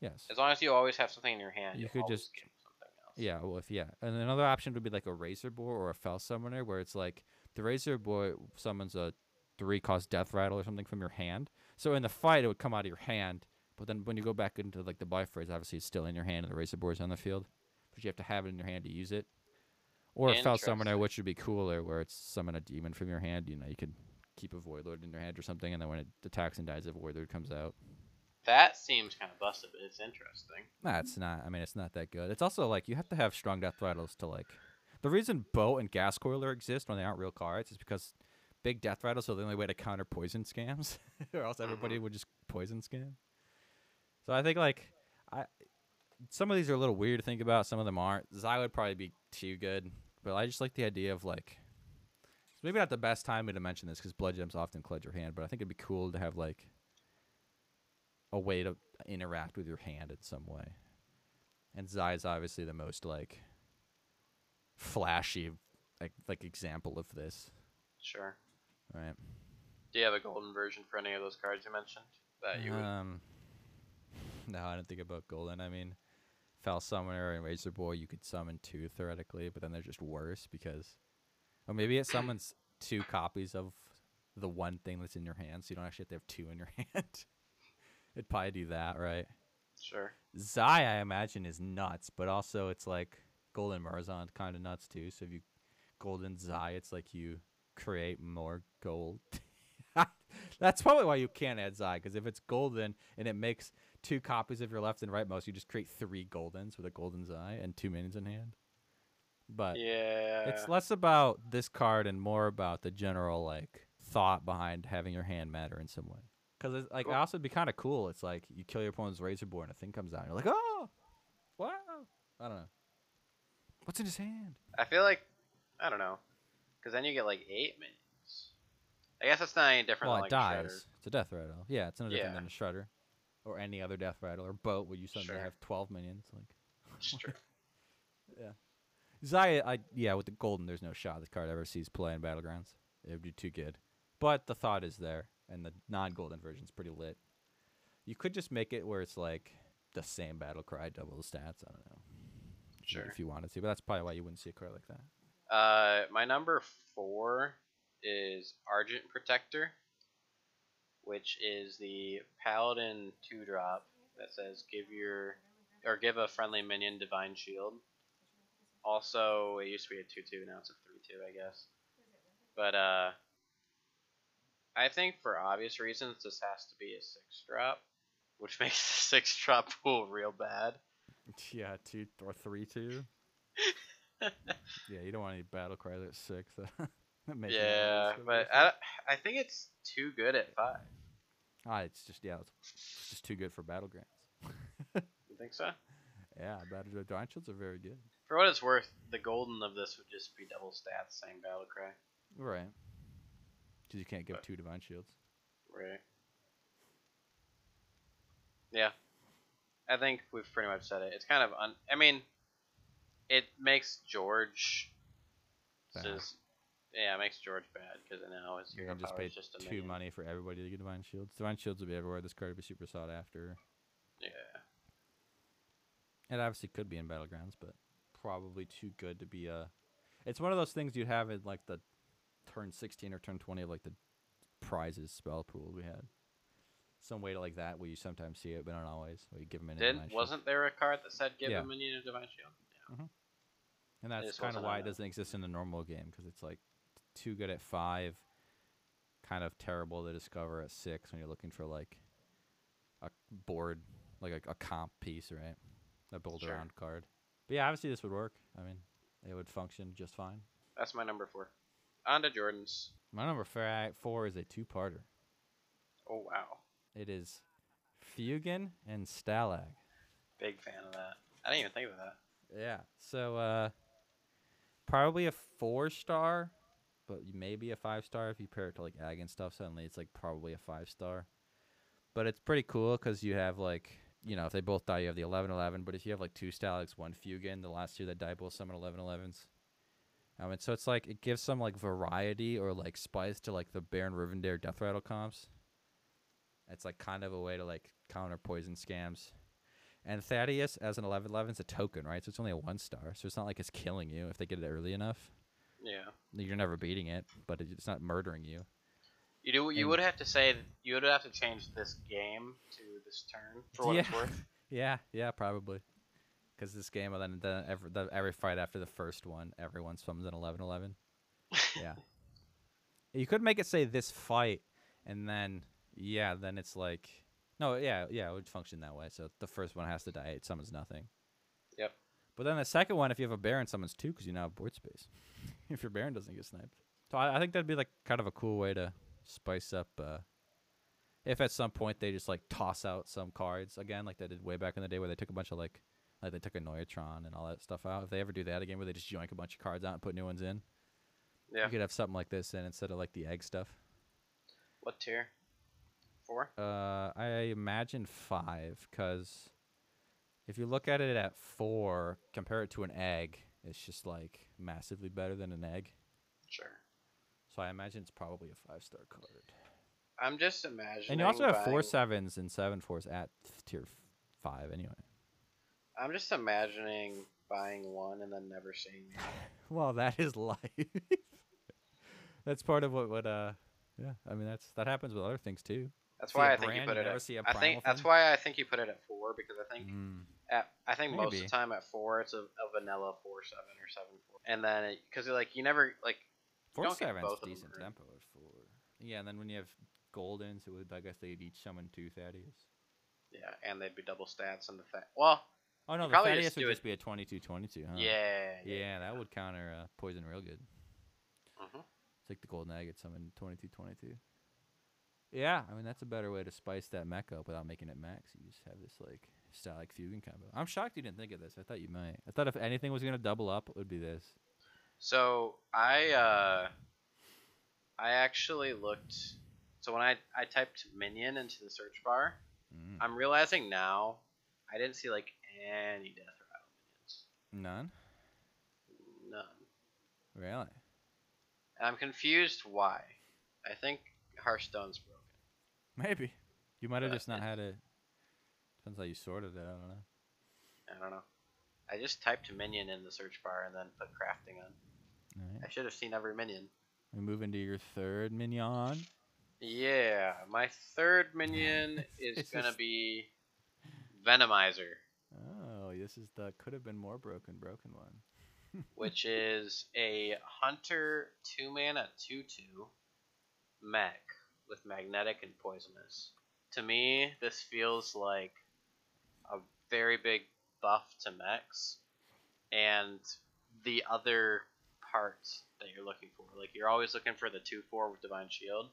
Yes. As long as you always have something in your hand, You could just- get something else. Yeah, well, if yeah, and another option would be like a Razorboar or a Fel Summoner, where it's like the Razorboar summons a three cost death rattle or something from your hand. So in the fight, it would come out of your hand, but then when you go back into like the buy phrase, obviously it's still in your hand and the Razorboar is on the field, but you have to have it in your hand to use it. Or a Fel Summoner, which would be cooler, where it's summon a demon from your hand. You know, you could keep a Voidlord in your hand or something, and then when it attacks and dies, a Voidlord comes out. That seems kind of busted, but it's interesting. Nah, it's not. I mean, it's not that good. It's also like you have to have strong death rattles to like. The reason bow and Ghastcoiler exist when they aren't real cards is because big death rattles are the only way to counter poison scams, [laughs] or else everybody uh-huh. would just poison scam. So I think like I, some of these are a little weird to think about. Some of them aren't. Zai would probably be too good, but I just like the idea of like. Maybe not the best time to mention this because blood gems often clutch your hand, but I think it'd be cool to have like a way to interact with your hand in some way. And Zai is obviously the most like flashy like like example of this. Sure. Right. Do you have a golden version for any of those cards you mentioned that you would? Um No, I don't think about golden. I mean Fel Summoner and Razorboar you could summon two theoretically, but then they're just worse because or maybe it summons [coughs] two copies of the one thing that's in your hand, so you don't actually have to have two in your [laughs] hand. It'd probably do that, right? Sure. Zai, I imagine, is nuts, but also it's like Golden Marazon kind of nuts too. So if you Golden Zai, it's like you create more gold. [laughs] That's probably why you can't add Zai, because if it's golden and it makes two copies of your left and right most, you just create three goldens with a golden Zai and two minions in hand. But Yeah. it's less about this card and more about the general like thought behind having your hand matter in some way. Because like Cool. also be kind of cool. It's like you kill your opponent's Razorboar and a thing comes out. And you're like, oh, wow. I don't know. What's in his hand? I feel like I don't know, because then you get like eight minions. I guess it's not any different well, than it like a dies. Shredder. It's a death rattle. Yeah, it's no different Yeah. than a shredder, or any other death rattle or boat where you suddenly Sure. have twelve minions. Like [laughs] true. Zaya, I yeah, with the golden, there's no shot this card ever sees play in battlegrounds. It would be too good. But the thought is there, and the non-golden version's pretty lit. You could just make it where it's like the same battle cry, double the stats. I don't know. If you- Sure. If you wanted to, but that's probably why you wouldn't see a card like that. Uh, my number four is Argent Protector, which is the Paladin two drop that says give your or give a friendly minion Divine Shield. Also, it used to be a two two, now it's a three two, I guess. But uh, I think for obvious reasons this has to be a six drop, which [laughs] makes the six drop pool real bad. [laughs] Yeah, two or three two. [laughs] yeah, you don't want any battle cries at six. [laughs] That makes yeah, but. I, I think it's too good at five. ah, it's just yeah, it's, just too good for battlegrounds. You think so? Yeah, battle divine shields are very good. For what it's worth, the golden of this would just be double stats, same battle cry. Right. because you can't give But- two divine shields. Right. Yeah. I think we've pretty much said it. It's kind of un. I mean, it makes George. Bad. Just, yeah, it makes George bad because now his hero just power is just a two minion. money for everybody to get divine shields. Divine shields will be everywhere. This card will be super sought after. Yeah. It obviously could be in battlegrounds, but probably too good to be a. It's one of those things you'd have in like the turn sixteen or turn twenty of like the prizes spell pool we had. Some way to like that where you sometimes see it, but not always. Where you give them in. Didn't wasn't there a card that said give Yeah. a minion a divine shield? Yeah. Mm-hmm. and that's kind of why it doesn't exist in the normal game because it's like too good at five, kind of terrible to discover at six when you're looking for like a board, like a, a comp piece, right? A build Sure. around card. But yeah, obviously this would work. I mean, it would function just fine. That's my number four. On to Jordan's. My number four is a two-parter. Oh wow, It is Feugen and Stalagg. big fan of that. I didn't even think of that. Yeah. So uh probably a four star, but maybe a five star if you pair it to like ag and stuff. Suddenly it's like probably a five star. But it's pretty cool because you have like you know if they both die you have the 11 11 but if you have like two Stalaggs one Feugen the last two that die both summon 11 11s um, and so it's like it gives some like variety or like spice to like the baron rivendare death rattle comps it's like kind of a way to like counter poison scams and Thaddeus as an 11 11 is a token, right? So it's only a one star. So it's not like it's killing you if they get it early enough. Yeah. You're never beating it, but it's not murdering you. You do. You And- would have to say you would have to change this game to this turn for what it's Yeah. worth. [laughs] Yeah, yeah, probably. Because this game, then, then every, the, every fight after the first one, everyone summons an 11 11. [laughs] Yeah. you could make it say this fight, and then, yeah, then it's like. No, yeah, yeah, it would function that way. So the first one has to die, it summons nothing. Yep. But then the second one, if you have a Baron, summons two because you now have board space. [laughs] if your Baron doesn't get sniped. So I, I think that'd be like kind of a cool way to spice up. Uh, if at some point they just like toss out some cards again, like they did way back in the day, where they took a bunch of like, like they took a Neutron and all that stuff out. If they ever do that again, where they just yoink a bunch of cards out and put new ones in, Yeah. you could have something like this in instead of like the egg stuff. What tier? Four. Uh, I imagine five, because if you look at it at four, compare it to an egg, it's just like massively better than an egg. Sure. So I imagine it's probably a five star card. I'm just imagining. And you also have four sevens and seven fours at tier five anyway. I'm just imagining buying one and then never seeing it. [laughs] Well, that is [laughs] life. that's part of what what uh yeah. I mean that's that happens with other things too. That's why I think you put it at. I think primal that's why I think you put it at four because I think Mm. at I think most of the time at four it's a, a vanilla four seven or seven four, and then because like you never like Four don't seven's both of them decent tempo at four. Yeah, and then when you have goldens, it would I guess they'd each summon two Thaddeus. yeah, and they'd be double stats and the fact. Well, Oh no, the Thaddeus just would just be a 22-22, huh? yeah, Yeah, that would counter uh, poison real good. Mhm. It's like the golden egg at summon 22-22. Yeah, I mean that's a better way to spice that mech up without making it max. You just have this like Stalagg Feugen combo. I'm shocked you didn't think of this. I thought you might. I thought if anything was gonna double up, it would be this. So I uh, I actually looked. So when I I typed minion into the search bar, Mm. I'm realizing now I didn't see like any death rattle None, minions. None. None. Really. And I'm confused why. I think Hearthstone's broken. Maybe you might have But just not it- had it. Depends how you sorted it. I don't know. I don't know. I just typed minion in the search bar and then put crafting on. Right. I should have seen every minion. We move into your third minion. Yeah, my third [laughs] minion is gonna is- be Venomizer, Oh, this is the could have been more broken, broken one. [laughs] which is a hunter two mana two two mech with magnetic and poisonous. To me, this feels like a very big buff to mechs and the other parts that you're looking for. Like you're always looking for the two four with divine shield.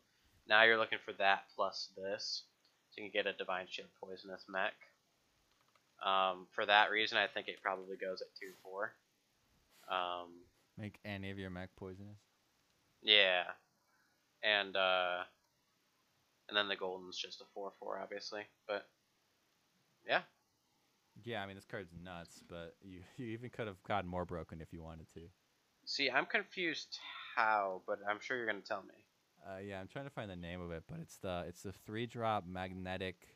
Now you're looking for that plus this, so you can get a divine shield poisonous mech. Um, for that reason, I think it probably goes at two four. Um, Make any of your mech poisonous. yeah, and uh, and then the golden's just a four four, obviously. But yeah, Yeah, I mean this card's nuts, but you [laughs] you even could have gotten more broken if you wanted to. see, I'm confused how, but I'm sure you're gonna tell me. Uh, yeah, I'm trying to find the name of it, but it's the it's the three drop magnetic,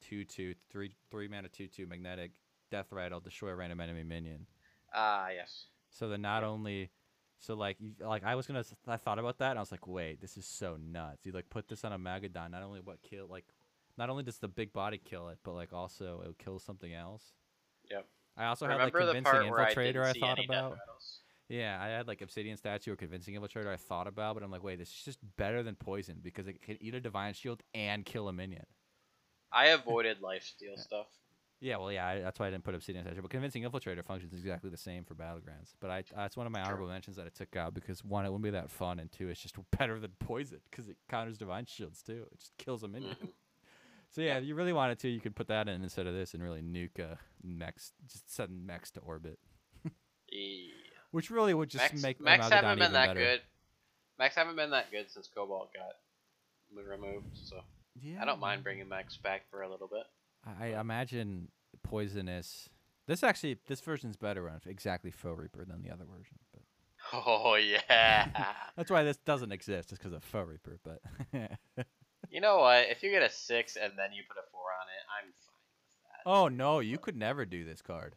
two two three three mana two two magnetic death rattle destroy a random enemy minion. Ah, yes. So then not only, so like you, like I was gonna I thought about that and I was like, wait, this is so nuts. You like put this on a Magadon, not only what kill like, not only does the big body kill it, but like also it would kill something else. Yep. I also had like Remember the convincing I infiltrator I, see thought about. Yeah, I had like obsidian statue or convincing infiltrator I thought about, but I'm like, wait, this is just better than poison because it can eat a divine shield and kill a minion. I avoided life steal stuff. Yeah, well, yeah, I, that's why I didn't put Obsidian Statue. But Convincing Infiltrator functions exactly the same for Battlegrounds. But I, that's one of my True. honorable mentions that I took out because one, it wouldn't be that fun, and two, it's just [laughs] better than Poison because it counters Divine Shields too. It just kills a minion. Mhm. [laughs] so yeah, if you really wanted to, you could put that in instead of this and really nuke uh, mechs, just send mechs to orbit, [laughs] Yeah. which really would just Max, make Max haven't been that better. good. Max haven't been that good since Cobalt got removed, so Yeah, I don't mind bringing Max back for a little bit. I, imagine poisonous. This actually, this version's better on exactly Foe Reaper than the other version. But Oh yeah. [laughs] that's why this doesn't exist, It's because of Foe Reaper. But [laughs] you know what? If you get a six and then you put a four on it, I'm fine with that. oh no, you could never do this card.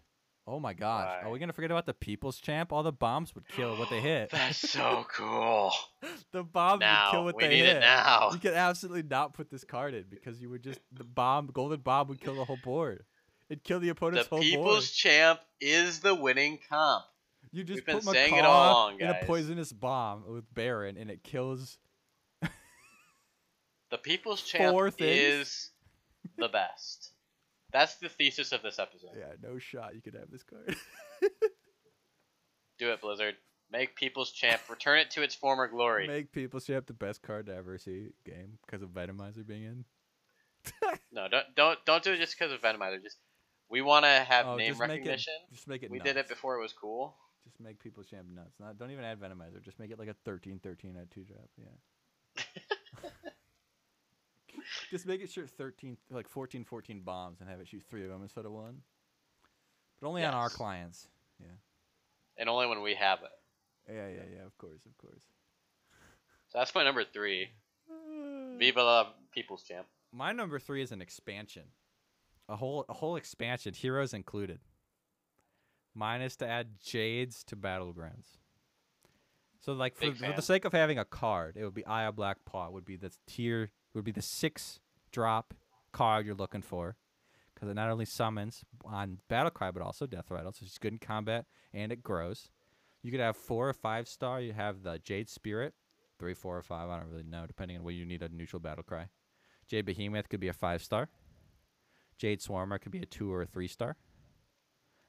Oh my gosh, are we gonna forget about the People's Champ? All the bombs would kill what they hit. [gasps] That's so cool. [laughs] the bombs now would kill what we they need hit. it now. You could absolutely not put this card in because you would just the bomb, golden bomb would kill the whole board. It'd kill the The opponent's whole board. People's Champ is the winning comp. You just We've been put saying it all along, in a poisonous bomb with Baron, and it kills. The People's [laughs] Champ is the best. That's the thesis of this episode. Yeah, no shot. You could have this card. Do it, Blizzard. Make People's Champ. [laughs] Return it to its former glory. Make People's Champ the best card to ever see game because of Venomizer being in. [laughs] No, don't don't don't do it just because of Venomizer. Just we want to have Oh, name just make it- recognition. Just make it. we nuts. did it before it was cool. Just make People's Champ nuts. Not, don't even add Venomizer. Just make it like a 13 13 at two drop. Yeah. [laughs] [laughs] just make it shoot 13, like 14 14 bombs and have it shoot three of them instead of one. But only on our clients. Yeah. And only when we have it. Yeah, yeah, yeah. Of course, of course. So that's my number three. [sighs] Viva la People's Champ. My number three is an expansion, a whole a whole expansion, heroes included. Mine is to add Jades to Battlegrounds. So like for, for the sake of having a card, it would be Aya Blackpaw would be the tier would be the six drop card you're looking for, because it not only summons on battle cry but also death rattle, so it's good in combat and it grows. You could have four or five star. You have the Jade Spirit, three, four, or five. I don't really know, depending on where you need a neutral battle cry. Jade Behemoth could be a five star. Jade Swarmer could be a two or a three star.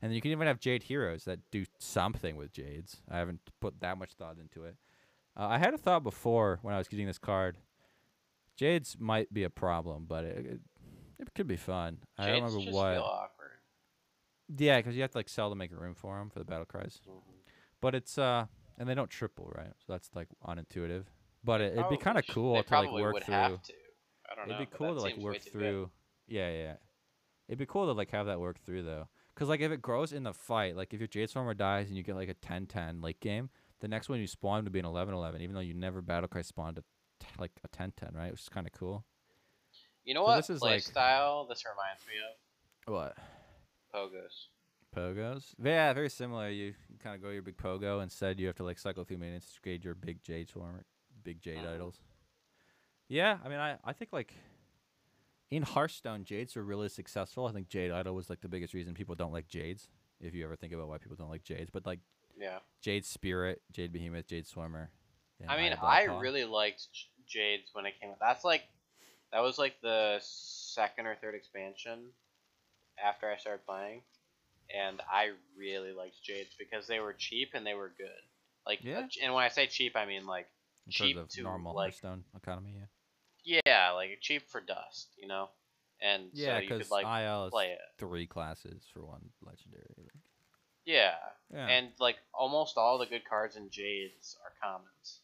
And then you can even have Jade Heroes that do something with Jades. I haven't put that much thought into it. Uh, I had a thought before when I was getting this card. Jades might be a problem, but it, it, it could be fun. I don't Jades remember just what. feel awkward. Yeah, because you have to like sell to make room for them for the battle cries. Mhm. But it's uh, and they don't triple, right? So that's like unintuitive. But it, it'd be kind of cool to like work would through. Have to. I don't It'd know. be cool to like work way too good. through. Yeah, yeah. It'd be cool to like have that work through though, because like if it grows in the fight, like if your Jade Swarmer dies and you get like a 10-10 late game, the next one you spawn would be an 11-11, even though you never battlecry spawned a like a 10-10, right? Which is kind of cool. You know So what this is play like- style this reminds me of? What? Pogos. Pogos? Yeah, very similar. You, kind of go your big pogo. Instead, you have to like cycle through maintenance to grade your big Jade Swarmer, big Jade Mhm. idols. Yeah, I mean, I, I think like in Hearthstone, Jades were really successful. I think Jade Idol was like the biggest reason people don't like Jades. If you ever think about why people don't like Jades, but like Yeah. Jade Spirit, Jade Behemoth, Jade Swarmer. And I mean, I really liked Jades when it came out. That's like, that was like the second or third expansion after I started playing, and I really liked Jades because they were cheap and they were good. Like, Yeah. and when I say cheap, I mean like in cheap to normal like, Hearthstone economy. Yeah, yeah, like cheap for dust, you know. And yeah, so you because could like IL play it. three classes for one legendary. Like, Yeah. yeah, and like almost all the good cards in Jades are commons.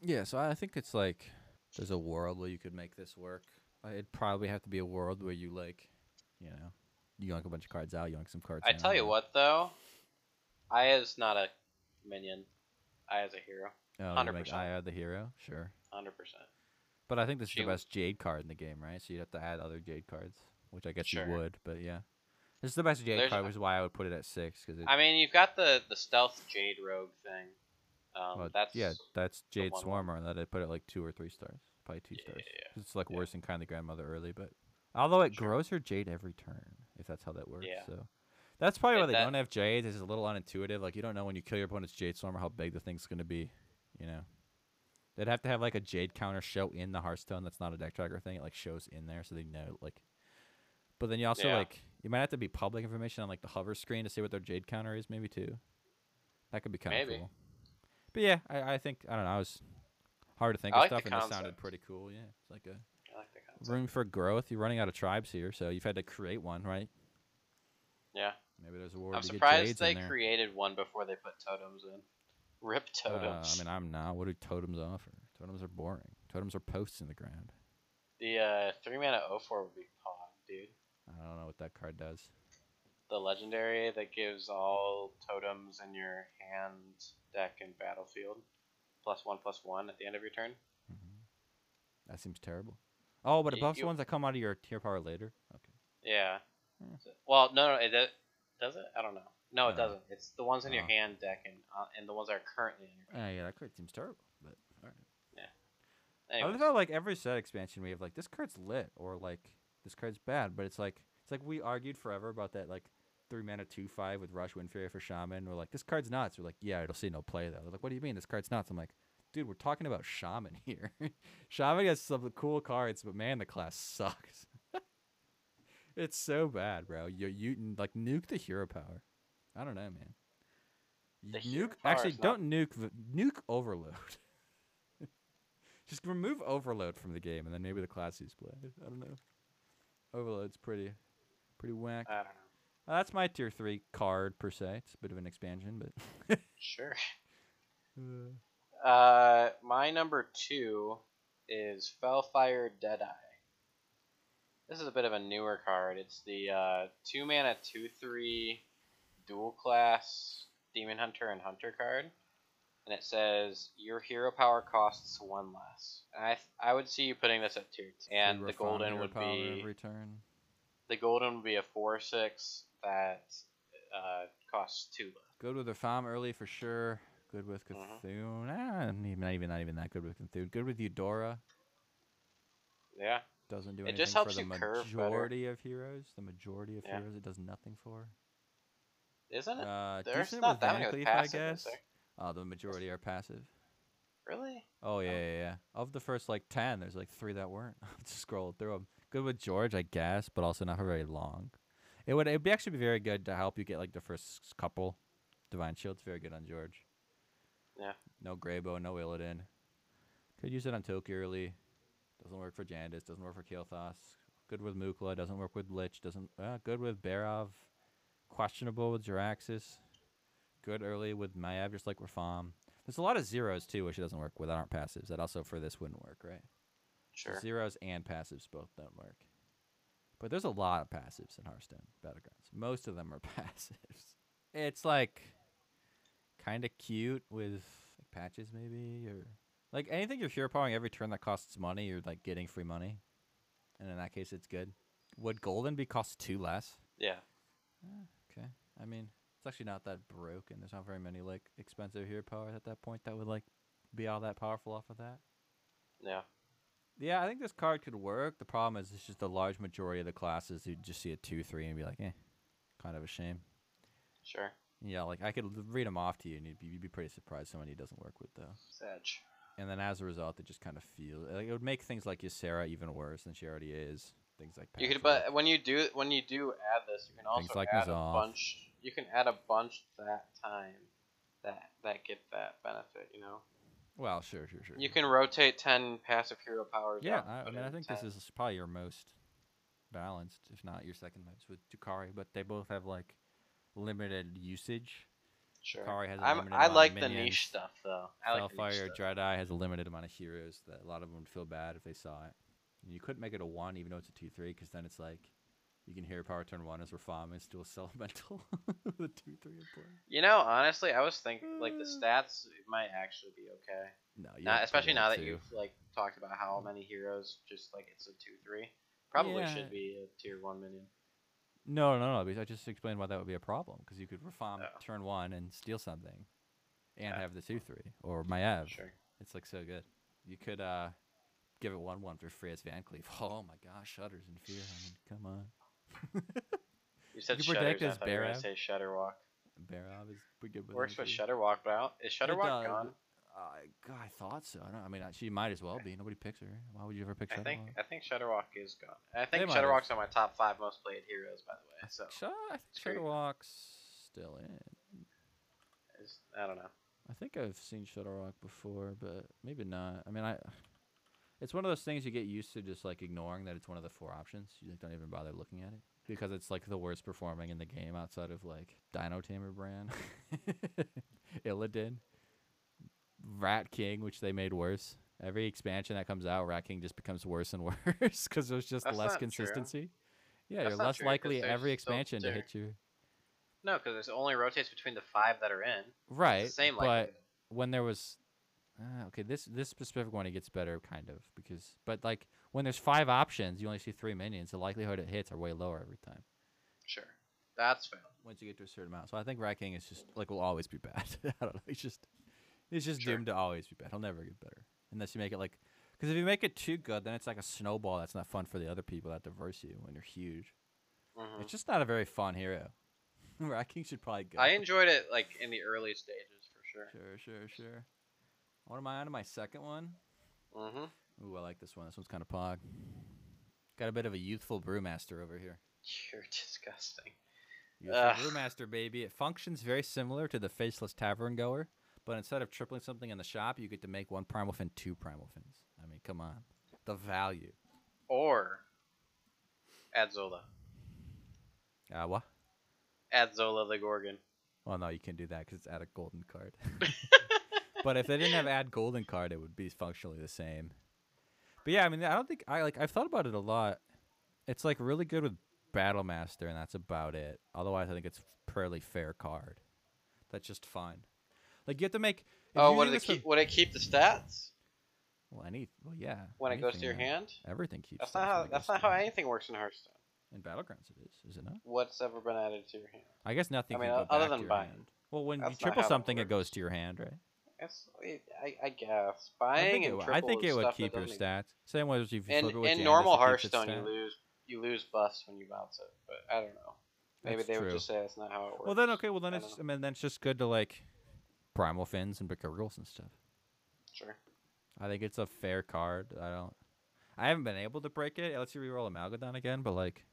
Yeah, so I think it's like there's a world where you could make this work. Uh, It'd probably have to be a world where you like, you know, you yank a bunch of cards out, you yank some cards. I tell you what though, Aya is not a minion. Aya is a hero. Oh, you make 100%. Aya the hero, sure. Hundred percent. But I think this is She the best Jade card in the game, right? So you'd have to add other Jade cards, which I guess Sure. you would. But yeah, this is the best Jade There's- card, which is why I would put it at six because it. I mean, you've got the the stealth jade rogue thing. Um, well, that's yeah, that's Jade Swarmer, and that I put it like two or three stars, probably two stars. Yeah. It's like Yeah. worse than Kindly Grandmother early, but although it Sure. grows her Jade every turn, if that's how that works. Yeah. So that's probably why they that- don't have Jades. It's a little unintuitive. Like you don't know when you kill your opponent's Jade Swarmer how big the thing's gonna be. You know, they'd have to have like a Jade counter show in the Hearthstone. That's not a deck tracker thing. It like shows in there so they know like. But then you also Yeah. like you might have to be public information on like the hover screen to see what their Jade counter is maybe too. That could be kind of cool. But yeah, I, I think I don't know. I was hard to think I of like stuff, and this sounded pretty cool. Yeah, it's like a like room for growth. You're running out of tribes here, so you've had to create one, right? Yeah, Maybe there's a war I'm to get surprised they created one before they put totems in. [laughs] Rip Uh, totems. I mean, I'm not. What do totems offer? Totems are boring. Totems are posts in the ground. the uh, three mana 04 would be pog, dude. I don't know what that card does. The legendary that gives all totems in your hand, deck, and battlefield plus one plus one at the end of your turn. hmm That seems terrible. Oh, but it buffs you- the ones that come out of your tier power later. Okay. Yeah. Hmm. So- well, no, no, it does. Does it? I don't know. No, it Uh, doesn't. It's the ones in your uh. hand, deck, and uh, and the ones that are currently in your. Uh, yeah, that card seems terrible. But all right. Yeah. I Anyways, felt like every set expansion we have like this card's lit or like this card's bad, but it's like it's like we argued forever about that like three mana two five with Rush Windfury for Shaman. We're like this card's nuts. We're like yeah, it'll see no play though. They're like what do you mean this card's nuts? I'm like dude, we're talking about Shaman [laughs] here. Shaman has some cool cards, but man, the class [laughs] sucks. it's so bad, bro. You you like nuke the hero power. I don't know, man. The nuke actually is not- don't nuke the nuke overload. [laughs] Just remove overload from the game, and then maybe the class use play. I don't know. Overload's pretty, pretty whack. I don't know. Uh, that's my tier three card per se. It's a bit of an expansion, but Sure. [laughs] uh, Uh, my number two is Felfire Deadeye. This is a bit of a newer card. It's the uh, two mana two three dual class Demon Hunter and Hunter card, and it says your hero power costs one less. And I th- I would see you putting this at tier two. And the golden would be every turn. the golden would be a four six that uh, costs two less. Good with the farm early for sure. Good with Mhm. Cthulhu. Nah, not even not even not even that good with Cthulhu. Good with Eudora. Yeah. Doesn't do anything It just helps for the you curve better. majority of heroes. The majority of Yeah. heroes, it does nothing for. Isn't it? Uh, There's not that many with passive, I guess. Oh, the majority are passive. Really? Oh yeah, Oh. yeah, yeah. Of the first like ten, there's like three that weren't. [laughs] Just scroll through them. Good with George, I guess, but also not for very long. It would it'd be actually be very good to help you get like the first couple. Divine Shield's very good on George. Yeah. No Greybough, no Illidan. Could use it on Toki early. Doesn't work for Jandice. Doesn't work for Kael'thas. Good with Mukla. Doesn't work with Lich. Doesn't. Uh, good with Barov. Questionable with Jaraxxus. Good early with Maiev, just like Rafaam. There's a lot of zeros too, which it doesn't work with that aren't passives. That also for this wouldn't work, right? Sure. Zeros and passives both don't work. But there's a lot of passives in Hearthstone Battlegrounds. Most of them are [laughs] passives. It's like kind of cute with like patches maybe or like anything you're hero powering every turn that costs money, you're like getting free money. And in that case it's good. Would golden be cost two less? Yeah. Ah, okay. I mean, it's actually not that broken. There's not very many like expensive hero powers at that point that would like be all that powerful off of that. Yeah. Yeah, I think this card could work. The problem is it's just a large majority of the classes who just see a two three and be like, eh, kind of a shame. Sure. Yeah, like I could read them off to you, and you'd be, you'd be pretty surprised someone many it doesn't work with though. Sedge. And then as a result, it just kind of feel like it would make things like Ysera even worse than she already is. Things like You could, but when you do when you do add this, you can also like add Mazov. a bunch. You can add a bunch that time that that get that benefit. You know, well, sure, sure, sure. you can rotate ten passive hero powers. Yeah, I, I mean, I think 10. this is probably your most balanced, if not your second most, with Drakkari. But they both have like limited usage. Sure. Kari has a I'm, limited I like the niche stuff though. I like the Hellfire. Deadeye has a limited amount of heroes that a lot of them would feel bad if they saw it. And you couldn't make it a one, even though it's a two three, because then it's like you can hear power turn one as farming, still [laughs] a elemental [laughs] with a two three in play. You know, honestly, I was thinking like the Uh. stats might actually be okay. No, you to especially now that you've like talked about how many heroes, just like it's a two three. Probably Yeah. should be a tier one minion. No, no, no. I just explained why that would be a problem. Because you could reform Oh. turn one and steal something, and Yeah. have the two three or Maiev. Sure. It's like so good. You could uh give it one one for free as Van Cleef. [laughs] Oh my gosh, shudders and fear. I mean, come on. [laughs] You said You shutters. I thought you were gonna say Shudderwock. Barab is pretty good. with Works with. Shudderwock, but I don't- is Shudderwock gone? I God, I thought so. I, don't, I mean, uh, she might as well be. Nobody picks her. Why would you ever pick her? I Shudderwock? think I think Shudderwock is gone. I think. Shudderwock's on my top five most played heroes, by the way. So Shut, I think. Shudderwock's still in. it's, I don't know. I think I've seen Shudderwock before, but maybe not. I mean, I. It's one of those things you get used to just like ignoring that it's one of the four options. You like, don't even bother looking at it because it's like the worst performing in the game outside of like Dino Tamer Brann, [laughs] Illidan, Rat King, which they made worse. Every expansion that comes out, Rat King just becomes worse and [laughs] worse because there's just That's less not true. consistency. Yeah, That's you're less true, 'cause likely every expansion to hit you. No, because it only rotates between the five that are in. It's Right, the same but likelihood. when there was uh, okay this this specific one it gets better kind of because but like when there's five options you only see three minions the likelihood it hits are way lower every time Sure, that's fair. once you get to a certain amount so i think rat king is just like will always be bad [laughs] i don't know he's just he's just Sure. doomed to always be bad he'll never get better unless you make it like because if you make it too good then it's like a snowball that's not fun for the other people that diverse you when you're huge Mhm. it's just not a very fun hero [laughs] rat king should probably go I enjoyed it like in the early stages for sure. sure sure sure what am i on to my second one Mm-hmm. Ooh, I like this one. This one's kind of pog. Got a bit of a youthful brewmaster over here. You're disgusting. Youthful Ugh. brewmaster, baby. It functions very similar to the faceless tavern goer, but instead of tripling something in the shop, you get to make one primal fin, two primal fins. I mean, come on, the value. Or add Zola. Uh, what? Add Zola the Gorgon. Well, no, you can't do that because it's add a golden card. [laughs] but if they didn't have add golden card, it would be functionally the same. But yeah, I mean, I don't think I like. I've thought about it a lot. It's like really good with Battle Master, and that's about it. Otherwise, I think it's a fairly fair card. That's just fine. Like you have to make. Oh, would it keep? Would it keep the stats Well, any. Well, yeah. when it goes to your uh, hand? Everything keeps. That's not how. That's not how anything works in Hearthstone. In Battlegrounds, it is. Is it not? What's ever been added to your hand? I guess nothing. I mean, other than buying. hand. Well, when That's you triple how it something, it goes to your hand, right? It's, I, I guess I buying think, it, and would- triple I think it would keep your stats. Same way as if you In, flip it with in Janus, normal it keeps its Hearthstone, you lose you lose buffs when you bounce it, but I don't know. Maybe That's they true. would just say that's not how it works. Well, then okay. Well, then I it's. I mean, then it's just good to like primal fins and Bickergirls and stuff. Sure. I think it's a fair card. I don't. I haven't been able to break it. Lets you reroll a Malgadon again, but like,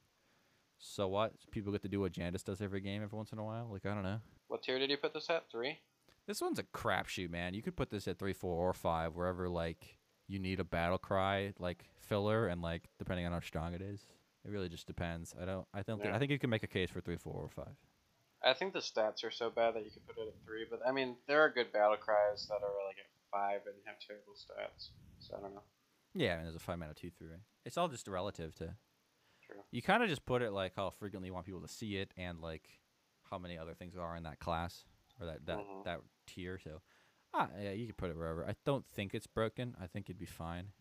so what? People get to do what Jandice does every game every once in a while. Like I don't know. What tier did you put this at? Three. This one's a crapshoot, man. You could put this at three, four, or five, wherever like you need a battle cry like filler, and like depending on how strong it is. It really just depends. I don't. I don't. Think, Yeah. I think you can make a case for three, four, or five. I think the stats are so bad that you could put it at three, but I mean there are good battle cries that are like at five and have terrible stats. So I don't know. Yeah, I mean, there's a five mana two three. It's all just relative to. True. You kind of just put it like how frequently you want people to see it, and like how many other things are in that class or that that Mhm. that tier. So, ah, yeah, you could put it wherever. I don't think it's broken. I think it'd be fine.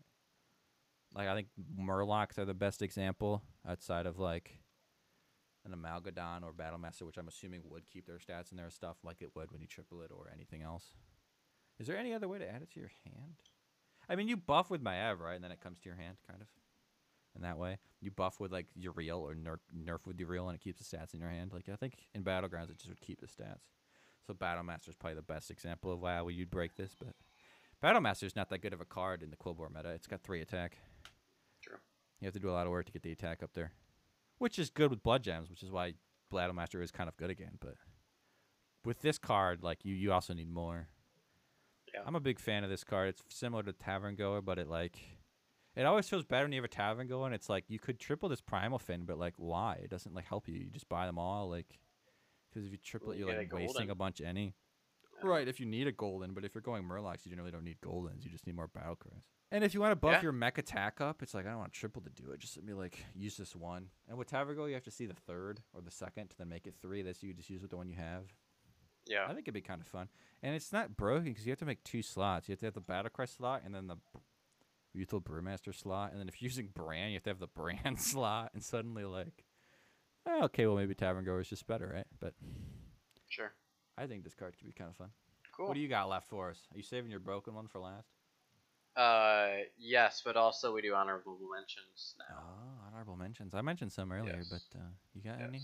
Like I think Murlocs are the best example outside of like an Amalgadon or Battlemaster, which I'm assuming would keep their stats and their stuff like it would when you triple it or anything else. Is there any other way to add it to your hand? I mean, you buff with my Maev, right? And then it comes to your hand, kind of. In that way, you buff with like Uriel or nerf, nerf with Uriel, and it keeps the stats in your hand. Like I think in battlegrounds, it just would keep the stats. So Battlemaster is probably the best example of how you'd break this. But Battlemaster is not that good of a card in the Quillboar meta. It's got three attack. True. You have to do a lot of work to get the attack up there, which is good with Blood Gems, which is why Battlemaster is kind of good again. But with this card, like you, you also need more. Yeah. I'm a big fan of this card. It's similar to Tavern Goer, but it like it always feels better when you have a Tavern Goer. And it's like you could triple this Primal Fin, but like why? It doesn't like help you. You just buy them all. Like Because if you triple Well, it, you you're like wasting a bunch any. Yeah. Right, if you need a golden, but if you're going Murlocs, you generally don't need goldens. You just need more battle cries. And if you want to buff Yeah. your mech attack up, it's like I don't want triple to do it. Just let me like use this one. And with Tavergo, you have to see the third or the second to then make it three. That's you just use with the one you have. Yeah. I think it'd be kind of fun. And it's not broken because you have to make two slots. You have to have the battle cry slot and then the b- Youthful Brewmaster slot. And then if you're [laughs] using Brann, you have to have the Brann [laughs] slot. And suddenly, like, oh, okay, well maybe Tavern Goer is just better, right? But Sure. I think this card could be kind of fun. Cool. What do you got left for us? Are you saving your broken one for last? Uh, yes, but also we do honorable mentions now. Oh, honorable mentions. I mentioned some earlier, Yes. but uh, you got any?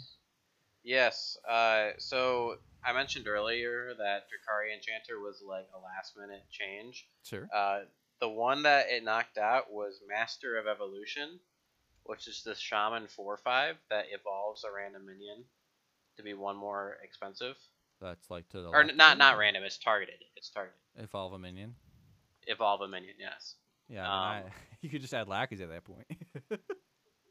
Yes. Uh, so I mentioned earlier that Drakkari Enchanter was like a last minute change. Sure. Uh, the one that it knocked out was Master of Evolution, which is the Shaman 4 5 that evolves a random minion to be one more expensive. That's like to the Or left not not random, it's targeted. It's targeted. Evolve a minion. Evolve a minion, yes. Yeah, I mean, Um, I, [laughs] you could just add lackeys at that point. [laughs]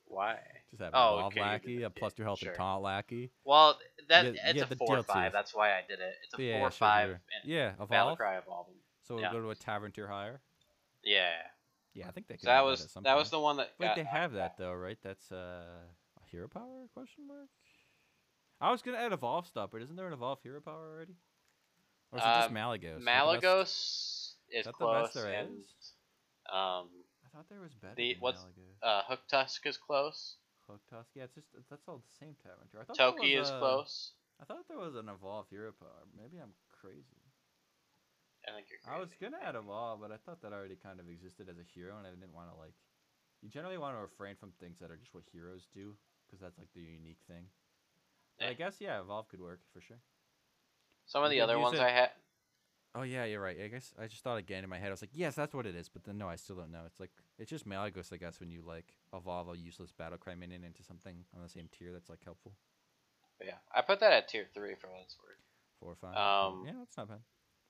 Why? just have Oh, evolve okay, lackey, a that, plus two health sure. and taunt lackey. Well, that get- you it's get a 4 DLCs. 5. That's why I did it. It's a Yeah, 4 sure, 5 sure. Yeah, evolve. Evolving. So we'll yeah. go to a tavern tier higher. Yeah. Yeah, I think they could. So that was at some that was the one that Wait, got they have knocked that though, right? That's uh, a hero power question mark. I was gonna add evolve stuff, but isn't there an evolve hero power already? Or is it just Um, Malygos? Is the Malygos is that the best close, there and is? um, I thought there was better. the- what's- uh, Hook Tusk is close. Hook Tusk. Yeah, it's just that's all the same tavern tier. I Toki was is close. I thought there was an evolve hero power. Maybe I'm crazy. I think you're. I was gonna add evolve, but I thought that already kind of existed as a hero, and I didn't want to like. You generally want to refrain from things that are just what heroes do, because that's like the unique thing. But I guess yeah, evolve could work for sure. Some of you the other ones it- I had. Oh yeah, you're right. I guess I just thought again in my head. I was like, yes, that's what it is. But then no, I still don't know. It's like it's just Malygos, I guess, when you like evolve a useless battle cry minion into something on the same tier that's like helpful. But yeah, I put that at tier three for what it's worth. Four or five. Um, yeah, that's not bad.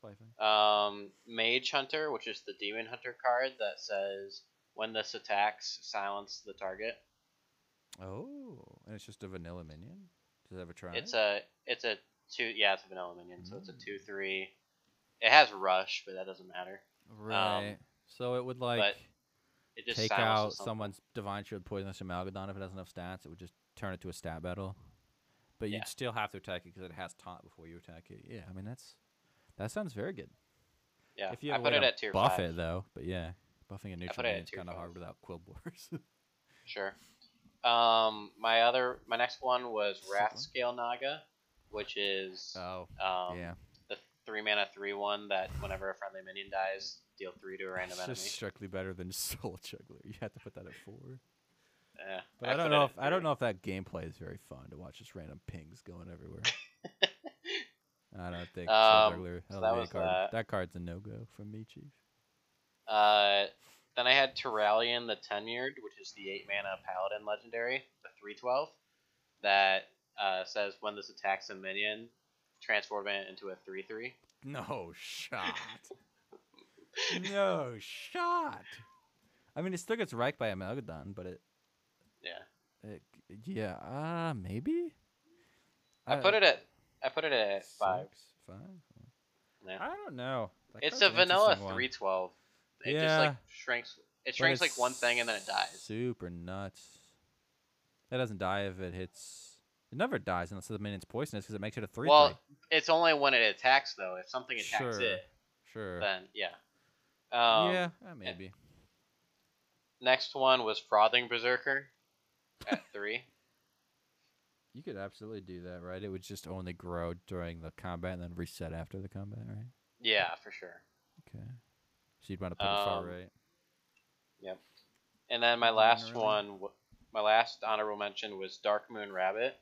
Probably fine. Um, Mage Hunter, which is the Demon Hunter card that says when this attacks, silence the target. Oh, and it's just a vanilla minion. Does it have a try? It's a it's a two yeah it's a vanilla minion so it's a Mm. two three. It has rush, but that doesn't matter. right. so it would like It just take out someone's divine shield, poisonous Amalgadon if it has enough stats. It would just turn it to a stat battle. But Yeah. you'd still have to attack it because it has taunt before you attack it. Yeah, I mean that's that sounds very good. Yeah, If you I put it at tier buff five. it though, but yeah, buffing a neutral is kind of hard without quill Quillbores. [laughs] Sure. Um, my other my next one was. Wrathscale Naga, which is oh, um yeah. the three mana three one that whenever a friendly minion dies, deal three to a random enemy. just strictly better than [laughs] Soul Juggler. You have to put that at four. Yeah, But I, don't know if I don't know if that gameplay is very fun to watch just random pings going everywhere. [laughs] I don't think Soul Um, Juggler. so I that card, that. that card's a no go from me, Chief. Uh, then I had Turalyon the Tenured, which is the 8 mana Paladin legendary, the 312, that uh, says when this attacks a minion, transform it into a 3 3. No shot. no shot. I mean, it still gets wrecked by a Melgadon, but it, Yeah. it yeah, uh, maybe. I put it at I put it at 5. Six, five. Yeah. I don't know. That It's a vanilla 312. It just Yeah. like shrinks. It shrinks like one thing and then it dies. Super nuts. It doesn't die if it hits. It never dies unless the minion's poisonous because it makes it a three. Well, it's only when it attacks though. If something attacks Sure. it, sure. then yeah. Um, yeah, maybe. Next one was Frothing Berserker at [laughs] three. You could absolutely do that, right? It would just only grow during the combat and then reset after the combat, right? Yeah, for sure. Okay. So you'd want to put it far right. right. And then my last one, my last honorable mention was Dark Moon Rabbit,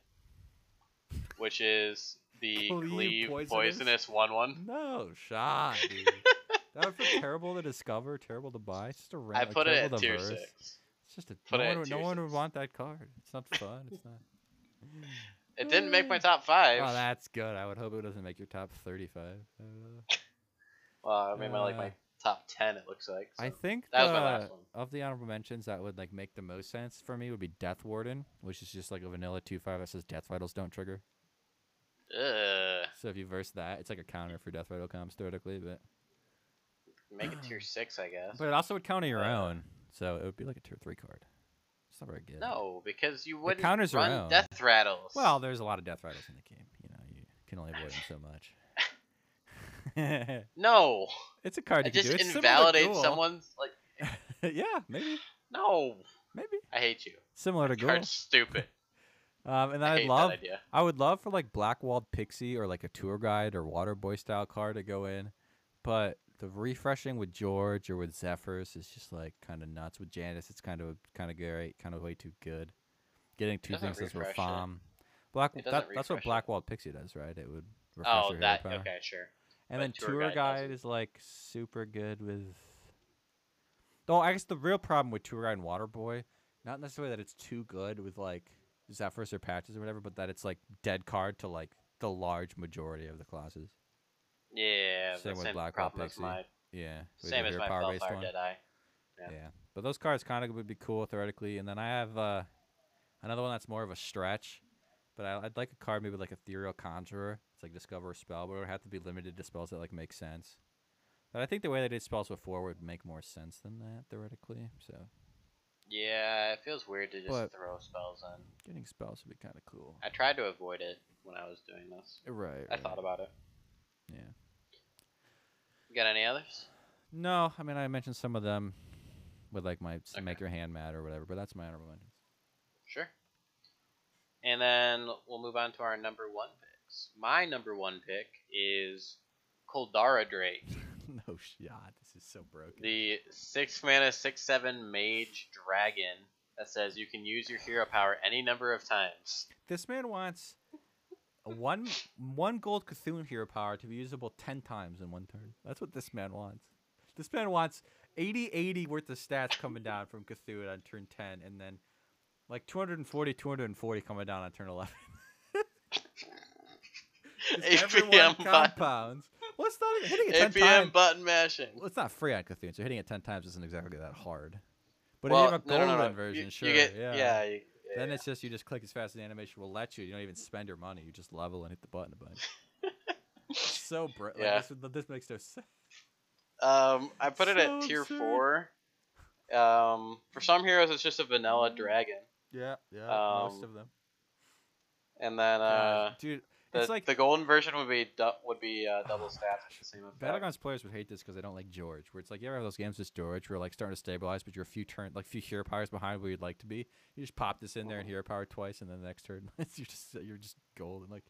which is the [laughs] Poisonous? Poisonous one one. No shot, dude. [laughs] that would be terrible to discover, terrible to buy. It's just a I random. put it at tier verse. six. It's just a Put no one, would- no one would want that card. It's not fun. It's not. It didn't make my top five. Oh, that's good. I would hope it doesn't make your top thirty-five. Uh, well, I mean, my, like Uh, my top ten. It looks like. I think that was my the- last one. of the honorable mentions that would like make the most sense for me would be Death Warden, which is just like a vanilla two five that says Death Vitals don't trigger. Ugh. So if you verse that, it's like a counter for Death Rattle comps theoretically, but Make it tier [clears throat] six, I guess. but it also would counter your Uh, own, so it would be like a tier three card. It's not very good. No, because you wouldn't counters your run own. death rattles. Well, there's a lot of Death Rattles in the game. You know, you can only avoid them so much. [laughs] no, it's a card you can just do. It's similar to invalidates Ghoul. someone's like. [laughs] yeah, maybe, No, maybe I hate you. similar to Ghoul. Card's stupid. [laughs] Um, and then I I'd love. I would love for like Blackwald Pixie or like a tour guide or Water Boy style card to go in, but the refreshing with George or with Zephrys is just like kind of nuts. With Jandice, it's kind of kind of great, kind of way too good. Getting two things as refresh it. Black, that, that's what. Blackwald Pixie does, right? It would refresh Oh, that okay, sure. And But then tour tour guide guide, is like super good with. Oh, I guess the real problem with tour guide and water boy, not necessarily that it's too good with like Zephrys or patches or whatever, but that it's like dead card to like the large majority of the classes. Yeah, Same with problem as Pixie. my Yeah. with same as my power based one. Deadeye. Yeah. Yeah. But those cards kind of would be cool theoretically, and then I have uh, another one that's more of a stretch. But I, I'd like a card maybe like Ethereal Conjurer. It's like discover a spell, but it would have to be limited to spells that like make sense. But I think the way they did spells before would make more sense than that theoretically. So Yeah, it feels weird to just But- throw spells in. getting spells would be kind of cool. I tried to avoid it when I was doing this. Right. I thought about it. Yeah. You got any others? No, I mean I mentioned some of them with like my Okay. make your hand mad or whatever, but that's my honorable mentions. And then we'll move on to our number one picks. My number one pick is Coldarra Drake, [laughs] no shot. This is so broken. the six mana, six seven mage dragon that says you can use your hero power any number of times. This man wants one one gold Cthulhu hero power to be usable ten times in one turn. That's what this man wants. This man wants 80 80 worth of stats coming down from Cthulhu on turn 10 and then like 240 240 coming down on turn 11. [laughs] APM, compounds. Well, it's not hitting it 10 APM times. button mashing. Well, it's not free on Cthulhu, so hitting it 10 times isn't exactly that hard. But well, if you have a golden no, no, no. version, you, sure. You get, yeah. yeah. you- Then yeah. it's just you just click as fast as the animation will let you. You don't even spend your money. You just level and hit the button a bunch. [laughs] So br- Yeah. like this, this makes no sense. Um, I put it at tier absurd. four. Um, for some heroes, it's just a vanilla dragon, Yeah, yeah, Um, most of them. and then uh, Dude, the, it's like the golden version would be du- would be uh, [sighs] double stats with the same effect. Battlegrounds players would hate this because they don't like George. Where it's like you ever have those games with George where like starting to stabilize, but you're a few turn like few hero powers behind where you'd like to be. You just pop this in there and hero power twice, and then the next turn [laughs] you're just you're just gold and like,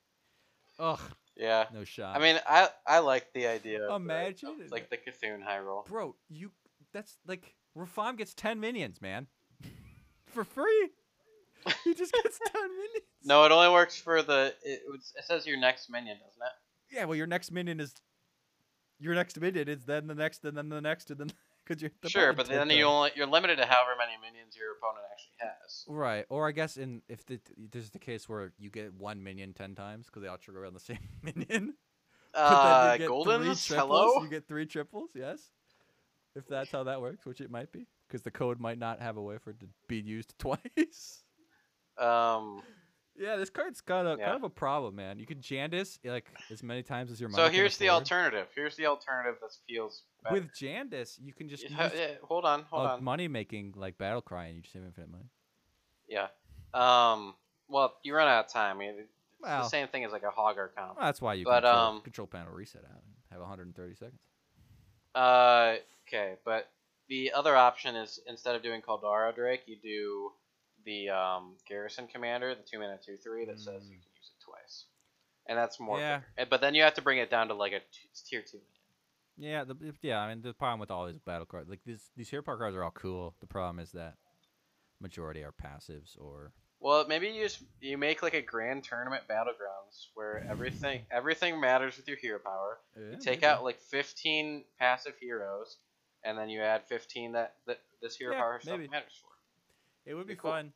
ugh, Yeah, no shot. I mean, I I like the idea. The- Imagine like the Cthulhu high roll. bro, you that's like Rafaam gets ten minions, man, [laughs] for free. [laughs] He just gets ten minions. No, it only works for the. It, it says your next minion, doesn't it? Yeah, well, your next minion is your next minion is then the next and then the next and then because [laughs] you're the sure, but then you only you're limited to however many minions your opponent actually has. right. Or I guess in if the, there's the case where you get one minion ten times because they all trigger around the [laughs] same minion. But then Uh, you get three Golden's triples, hello. You get three triples, yes. If that's how that works, which it might be, because the code might not have a way for it to be used twice. Um, Yeah, this card's kind of Yeah. kind of a problem, man. You can Jandice like as many times as your so here's the alternative. Here's the alternative that feels better. With Jandice, you can just use yeah, hold on, hold a on. money making like battle cry, and you just have infinite money. Yeah. Um. Well, you run out of time. I mean, it's Well. the same thing as like a Hogger comp. Well, that's why you But, control, um, control panel reset out and have 130 seconds. Uh. Okay, but the other option is instead of doing Coldarra Drake, you do the um, Garrison Commander, the two mana two three that says you Mm. can use it twice, and that's more. Yeah. But then you have to bring it down to like a t- tier two. Yeah, the, yeah. I mean, the problem with all these battle cards, like these these hero power cards, are all cool. The problem is that majority are passives or Well, maybe you just you make like a grand tournament battlegrounds where everything [laughs] everything matters with your hero power. You take out like 15 passive heroes, and then you add 15 that, that this hero Yeah, power stuff maybe. matters for. It would be Be cool. fun.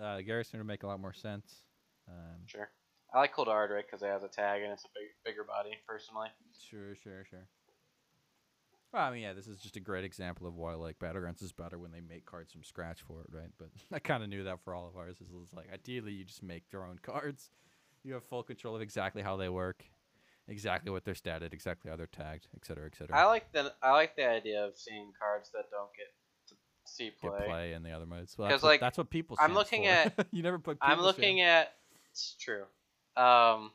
Uh, Garrison would make a lot more sense. Um, Sure. I like Coldarra Drake because it has a tag and it's a big, bigger body, personally. sure, sure, sure. Well, I mean, yeah, this is just a great example of why like Battlegrounds is better when they make cards from scratch for it, right? But [laughs] I kind of knew that for all of ours. Is like ideally you just make your own [laughs] cards, You have full control of exactly how they work, exactly what they're statted, exactly how they're tagged, et cetera, et cetera. I like the I like the idea of seeing cards that don't get see Get play. play in the other modes. Well, 'Cause, that's what, like, that's what people. I'm looking for. at- [laughs] you never put. I'm looking stand. at. It's true. Um,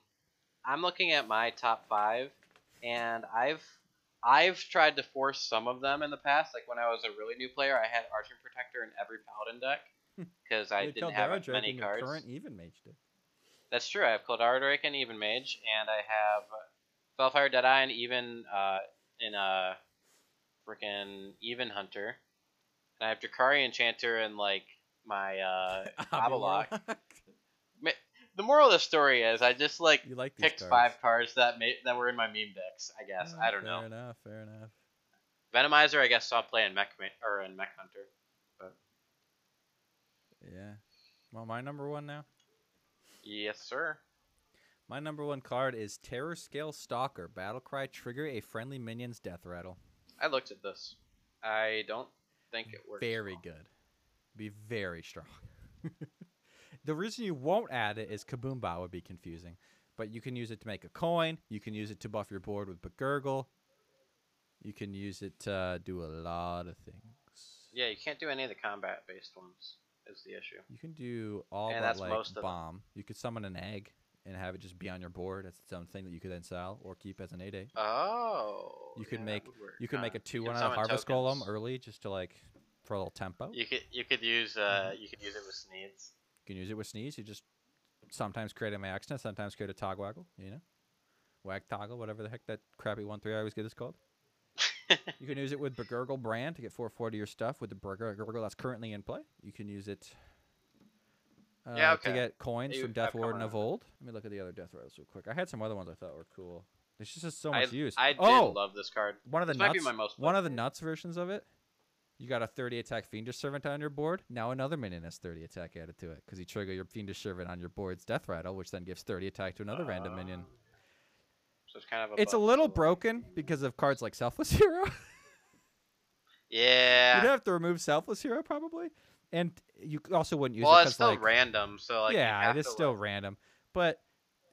I'm looking at my top five, and I've I've tried to force some of them in the past. Like when I was a really new player, I had Arching Protector in every Paladin deck because I You didn't have Drake many in cards. Current even mage deck. That's true. I have Coldarra Drake and Even Mage, and I have Spellfire Deadeye and even uh, in a freaking Even Hunter, and I have Drakkari Enchanter and like my uh, [laughs] Avalok. The moral of the story is I just like You like picked cards. five cards that made that were in my meme decks. I guess Yeah, I don't know. Fair enough. Fair enough. Venomizer, I guess, saw play in Mech Ma- or in Mech Hunter. Yeah. Well, my number one now. Yes, sir. My number one card is Terrorscale Stalker. Battlecry trigger a friendly minion's death rattle. I looked at this. I don't think it works. Very well. good. Be very strong. [laughs] the reason you won't add it is Kaboom Bot would be confusing. But you can use it to make a coin. You can use it to buff your board with Bagurgle. You can use it to do a lot of things. Yeah, you can't do any of the combat-based ones. Is the issue? You can do all And but that's like most of them. You could summon an egg and have it just be on your board as its own thing that you could then sell or keep as an 8 Oh. You could yeah, make- You can huh? make a two one out of summon Harvest tokens. Golem early just to like for a little tempo. You could you could use uh you could use it with Sneed's. You can use it with Sneed's. You just sometimes create a Maexxna, sometimes create a Togwaggle, you know? Wag Toggle, whatever the heck that crappy 1 3 I always get is called. [laughs] You can use it with Bagurgle Brann to get 440 your stuff with the Bagurgle that's currently in play. You can use it uh, Yeah, to get coins You- from Death Warden of. Old. Let me look at the other Death Rattles real quick. I had some other ones I thought were cool. There's just so I, much use. I did oh, love this card. one of the this might nuts, be my most one of the nuts versions of it. You got a 30 attack Fiendish Servant on your board. Now another minion has 30 attack added to it because you trigger your Fiendish Servant on your board's Death Rattle, which then gives 30 attack to another random minion. Oh. So it's kind of a It's a little broken because of cards like Selfless Hero. [laughs] Yeah. You'd have to remove Selfless Hero probably, and you also wouldn't use well, it it's 'cause, still like, random, so like yeah, it is still like- random. But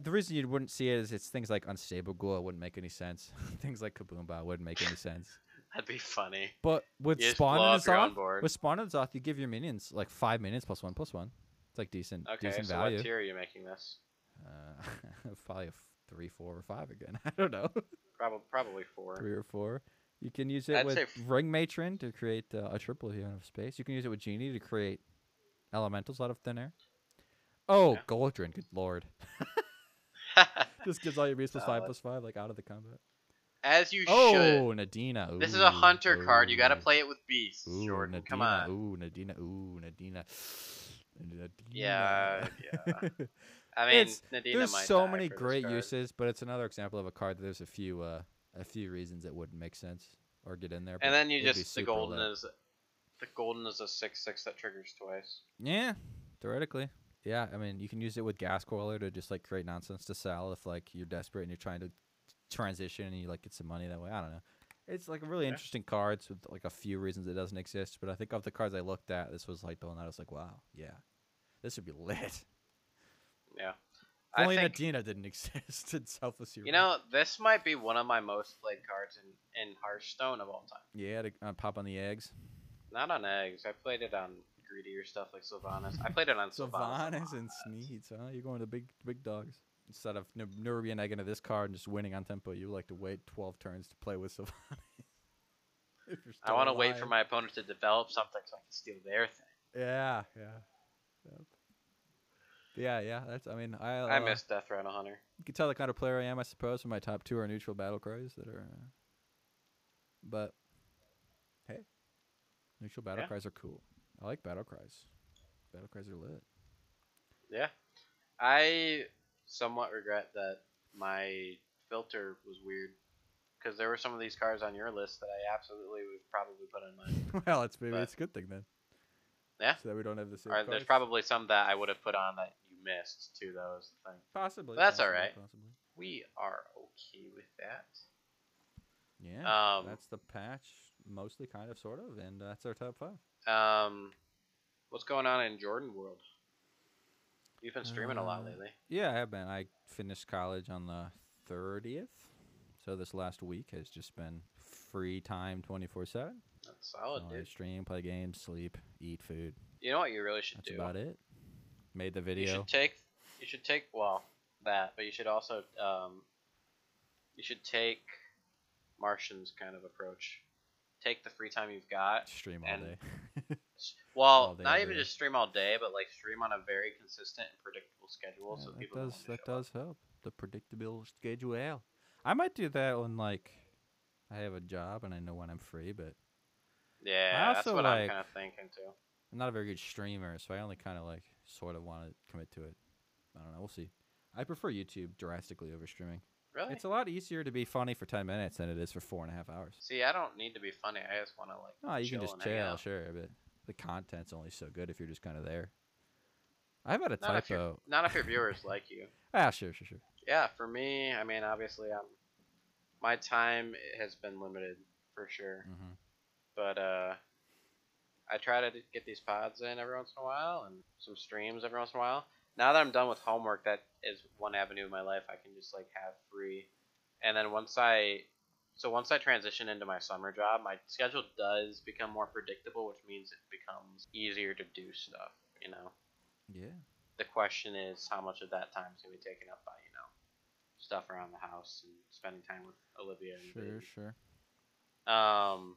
the reason you wouldn't see it is it's things like Unstable Ghoul wouldn't make any sense. [laughs] things like Kaboom Bot wouldn't make any sense. [laughs] That'd be funny. But with You Spawn and up your own Azoth, with Spawn of N'Zoth, you give your minions like five minions plus one plus one. It's like decent, Okay, decent so value. what tier are you making this? Uh, [laughs] probably a three, four, or five again. I don't know, Probably probably four. three or four. You can use it I'd with f- Ring Matron to create uh, a triple here of space. You can use it with Genie to create elementals out of thin air. Oh, Yeah. Goldrinn, good lord! [laughs] Just gives all your beasts plus five plus five, like out of the combat. As you should. Oh, Nadina. This is a ooh, hunter card. You got to play it with beasts, Ooh, Jordan. Nadina. Come on. Ooh, Nadina. Ooh, Nadina. Nadina. Yeah, yeah. I mean, It's- Nadina there's might so many great uses, but it's another example of a card that there's a few uh, a few reasons it wouldn't make sense or get in there. And then you just the golden lit. is the golden is a six six that triggers twice. Yeah, theoretically. Yeah, I mean, you can use it with Ghastcoiler to just like create nonsense to sell if like you're desperate and you're trying to transition and you like get some money that way. I don't know. It's like a really Yeah. interesting cards with like a few reasons it doesn't exist, but I think of the cards I looked at, this was like the one that I was like, wow, yeah, this would be lit. Yeah. Only think Nadina didn't [laughs] exist in Selfless Hero. you know this might be one of my most played cards in in Hearthstone of all time. yeah, to uh, pop on the eggs. Not on eggs. I played it on greedier stuff like Sylvanas. I played it on Sylvanas. Sylvanas and. Sneed's, huh? You're going to big big dogs. Instead of N- Nerubian egg into this card and just winning on tempo, you like to wait 12 turns to play with Sylvanas. [laughs] I want to wait for my opponent to develop something so I can steal their thing. Yeah, yeah. Yep. Yeah, yeah. That's. I mean, I. Uh, I miss Death Rattle Hunter. You can tell the kind of player I am, I suppose. When my top two are neutral battle cries that are. Uh, but, hey, neutral battle Yeah. cries are cool. I like battle cries. Battle cries are lit. Yeah. I somewhat regret that my filter was weird because there were some of these cards on your list that I absolutely would probably put in mine. [laughs] well, it's maybe But- it's a good thing then. Yeah. So that we don't have the same. or there's probably some that I would have put on that missed too. That was the thing. possibly. That's possibly, alright. Possibly. We are okay with that. Yeah. Um, that's the patch, mostly, kind of, sort of, and that's our top five. Um, what's going on in Jordan World? You've been streaming a lot Uh, lately. Yeah, I have been. I finished college on the thirtieth, so this last week has just been free time, twenty four seven. That's solid, I dude. stream, play games, sleep, eat food. You know what you really should That's do? about it. Made the video. You should take. You should take. Well, that, but you should also. Um, you should take Martian's kind of approach. Take the free time you've got. stream all and- day. Well, day, not even day. just stream all day, but like stream on a very consistent and predictable schedule, Yeah, so that people does that show up. does help. The predictable schedule. I might do that when like I have a job and I know when I'm free, but Yeah, that's also what I'm kind of thinking too. I'm not a very good streamer, so I only kind of like sort of want to commit to it. I don't know. We'll see. I prefer YouTube drastically over streaming. Really? It's a lot easier to be funny for 10 minutes than it is for four and a half hours. See, I don't need to be funny. I just want to like. Oh, you can just chill, sure, but the content's only so good if you're just kind of there. I've had a Not if, typo. not if your [laughs] viewers like you. Ah, sure, sure, sure. Yeah, for me, I mean, obviously, I'm. my time has been limited for sure, hmm but uh, I try to get these pods in every once in a while and some streams every once in a while. Now that I'm done with homework, that is one avenue of my life I can just like have free. And then once I, so once I transition into my summer job, my schedule does become more predictable, which means it becomes easier to do stuff. You know, Yeah. the question is how much of that time is gonna be taken up by you know stuff around the house and spending time with Olivia and Sure, baby. sure. Um,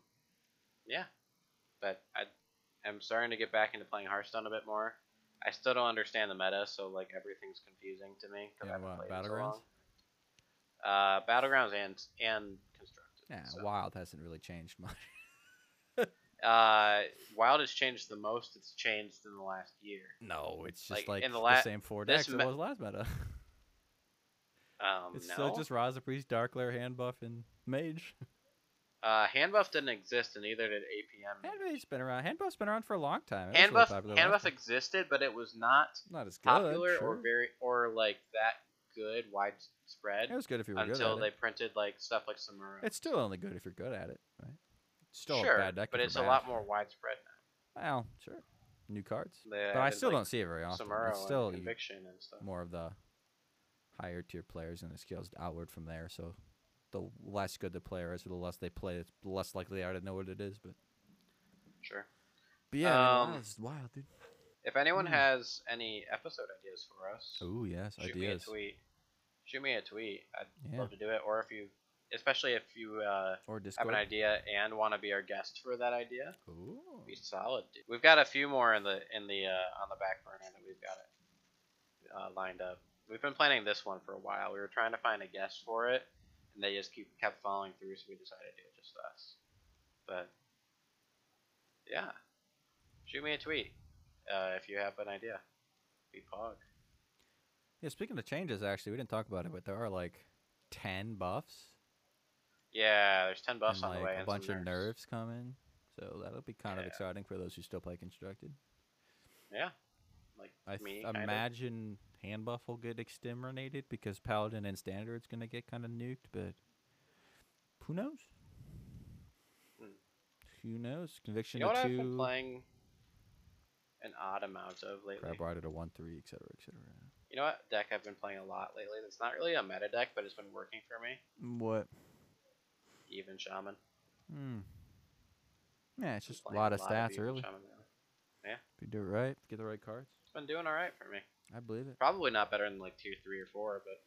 yeah, but I am starting to get back into playing Hearthstone a bit more. I still don't understand the meta, so like everything's confusing to me Yeah, I haven't what, played so Battlegrounds? long. Uh, battlegrounds and and constructed. Yeah, so. Wild hasn't really changed much. [laughs] Uh, Wild has changed the most it's changed in the last year. No, it's just Like, like, in the the, same four decks it was last meta. [laughs] Um, it's no. still just Raza Priest, Darkglare, Hand Buff, and Mage. [laughs] uh, hand buff didn't exist, and neither did APM. Hand Buff's been around. Hand Buff's been around for a long time. It was Hand really buff, popular hand last buff time. existed, but it was not Not as good. popular sure. or very or like that good widespread It was good if you were good until they it. printed like stuff like Samuro. It's still only good if you're good at it, right? It's still sure, a bad deck. but it's a bad. lot more widespread now. Well, sure. New cards. But I still like, don't see it very often. Samuro It's still and conviction and stuff. more of the higher tier players and the skills outward from there. So the less good the player is, or the less they play, it's the less likely they are to know what it is. But, Sure. but yeah, I Um, mean, it's wild, dude. If anyone Hmm. has any episode ideas for us, Oh yes, shoot me a tweet. Shoot me a tweet. I'd Yeah. love to do it. Or if you, especially if you uh, Or have an idea and want to be our guest for that idea, Ooh. be solid. Dude. We've got a few more in the in the uh, on the back burner that we've got it uh, lined up. We've been planning this one for a while. We were trying to find a guest for it, and they just keep kept following through, so we decided to do it just us. But yeah, shoot me a tweet uh, if you have an idea. Be pog. Yeah, speaking of changes, actually, we didn't talk about it, but there are like ten buffs Yeah, there's ten buffs and on like the way. a bunch of nerfs. nerfs coming. So that'll be kind of exciting for those who still play constructed. Yeah, like I me. imagine hand buff will get exterminated because paladin and standard's gonna get kind of nuked, but who knows? Hmm. Who knows? Conviction You know to what I've been two. playing an odd amount of lately. Crab Rider to one three, etc. etc. You know what deck I've been playing a lot lately? That's not really a meta deck, but it's been working for me. What? Even Shaman. Hmm. Yeah, it's just a lot of stats early. Shaman lately. If you do it right, get the right cards. It's been doing alright for me. I believe it. Probably not better than like tier three or four, but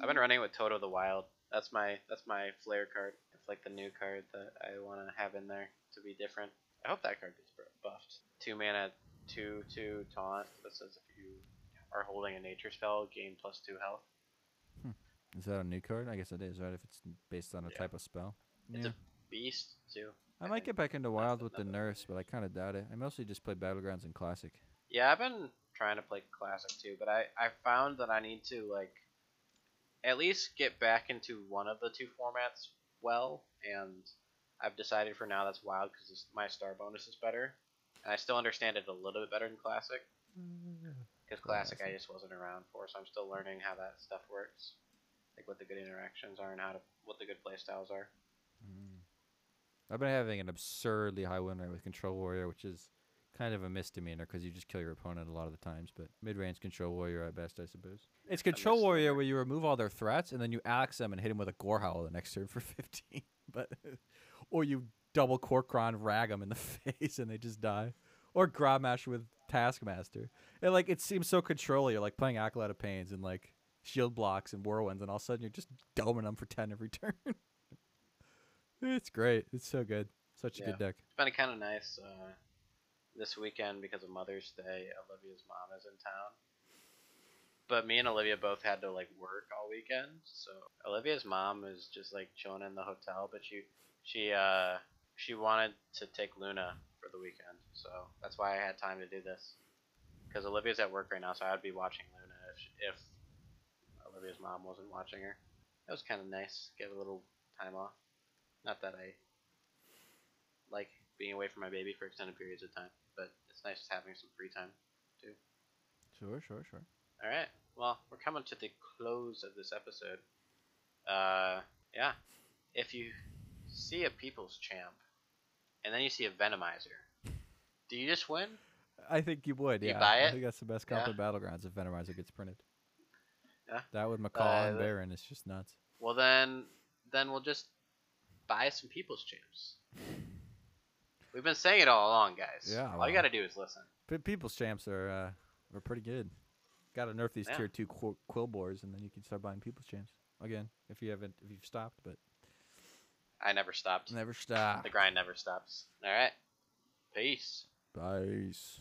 I've been running with Toad of the Wild. That's my that's my flare card. It's like the new card that I want to have in there to be different. I hope that card gets buffed. Two mana, two two taunt. That says if you are holding a nature spell, gain plus two health. Hmm. Is that a new card? I guess it is, right? If it's based on a Yeah. type of spell. It's yeah. a beast too. I might get back into Wild with the not the nurse, but I kind of doubt it. I mostly just play Battlegrounds and Classic. Yeah, I've been trying to play classic too, but I I found that I need to like at least get back into one of the two formats well, and I've decided for now that's wild because my star bonus is better, and I still understand it a little bit better than classic because classic I just wasn't around for, so I'm still learning how that stuff works, like what the good interactions are and how to what the good play styles are. Mm. I've been having an absurdly high win rate with Control Warrior, which is Kind of a misdemeanor because you just kill your opponent a lot of the times, but mid-range control warrior at best, I suppose. It's control warrior where you remove all their threats and then you axe them and hit him with a Gorehowl the next turn for [laughs] 15. But or you double Kor'kron rag them in the [laughs] face and they just die. Or Grommash with Taskmaster. And like it seems so control you're like playing Acolyte of Pains and like shield blocks and whirlwinds and all of a sudden you're just doming them for 10 every [laughs] turn. it's great. It's so good. Such a Yeah. good deck. It's been kind of nice uh, this weekend because of Mother's Day. Olivia's mom is in town, but me and Olivia both had to like work all weekend. So Olivia's mom is just like chilling in the hotel, but she she uh she wanted to take Luna for the weekend, so that's why I had time to do this. Because Olivia's at work right now, so I'd be watching Luna if sh if Olivia's mom wasn't watching her. That was kind of nice. Get a little time off. Not that I like being away from my baby for extended periods of time, but it's nice just having some free time. Too. Sure, sure, sure. All right. Well, we're coming to the close of this episode. Uh, yeah. If you see a People's Champ, and then you see a Venomizer, do you just win? I think you would. You yeah, buy it. I think that's the best comp in battlegrounds if Venomizer gets printed. Yeah. That would McCall Uh, and Baron. It's just nuts. Well, then, then we'll just buy some People's Champs. [laughs] We've been saying it all along, guys. Yeah, All well. you got to do is listen. People's champs are uh, are pretty good. Got to nerf these Yeah. tier two qu- quill boars, and then you can start buying people's champs again if you haven't if you've stopped. But I never stopped. never stop. The grind never stops. All right. Peace. Peace.